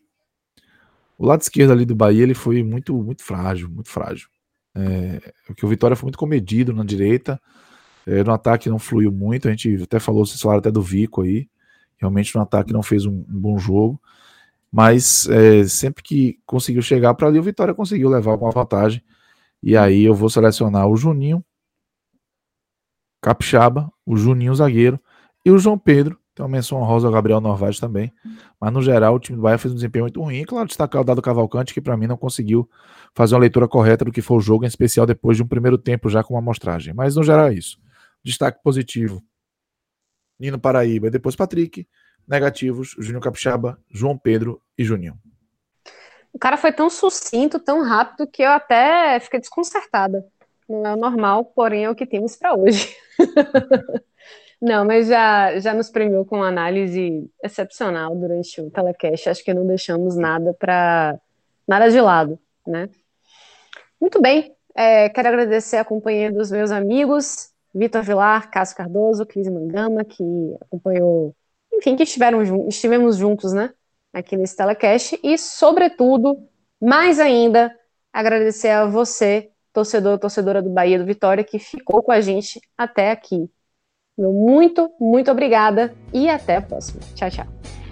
O lado esquerdo ali do Bahia ele foi muito, muito frágil, muito frágil. É, porque o Vitória foi muito comedido na direita. É, no ataque não fluiu muito. A gente até falou, vocês falaram até do Vico aí. Realmente no ataque não fez um, um bom jogo mas é, sempre que conseguiu chegar para ali, o Vitória conseguiu levar uma vantagem. E aí eu vou selecionar o Juninho, Capixaba, o Juninho zagueiro e o João Pedro. Tem uma menção honrosa ao Gabriel Novaes também. Mas no geral, o time do Bahia fez um desempenho muito ruim. E claro, destacar o Dado Cavalcante, que para mim não conseguiu fazer uma leitura correta do que foi o jogo, em especial depois de um primeiro tempo já com uma amostragem. Mas no geral é isso. Destaque positivo: Nino Paraíba depois Patrick negativos, Júnior Capixaba, João Pedro e Juninho. O cara foi tão sucinto, tão rápido, que eu até fiquei desconcertada. Não é o normal, porém é o que temos para hoje. não, mas já, já nos premiou com uma análise excepcional durante o telecast. Acho que não deixamos nada para nada de lado, né? Muito bem. É, quero agradecer a companhia dos meus amigos, Vitor Vilar, Cássio Cardoso, Cris Mangama, que acompanhou enfim, que estiveram, estivemos juntos, né, aqui nesse telecast, e, sobretudo, mais ainda, agradecer a você, torcedor, torcedora do Bahia do Vitória, que ficou com a gente até aqui. Muito, muito obrigada e até a próxima. Tchau, tchau.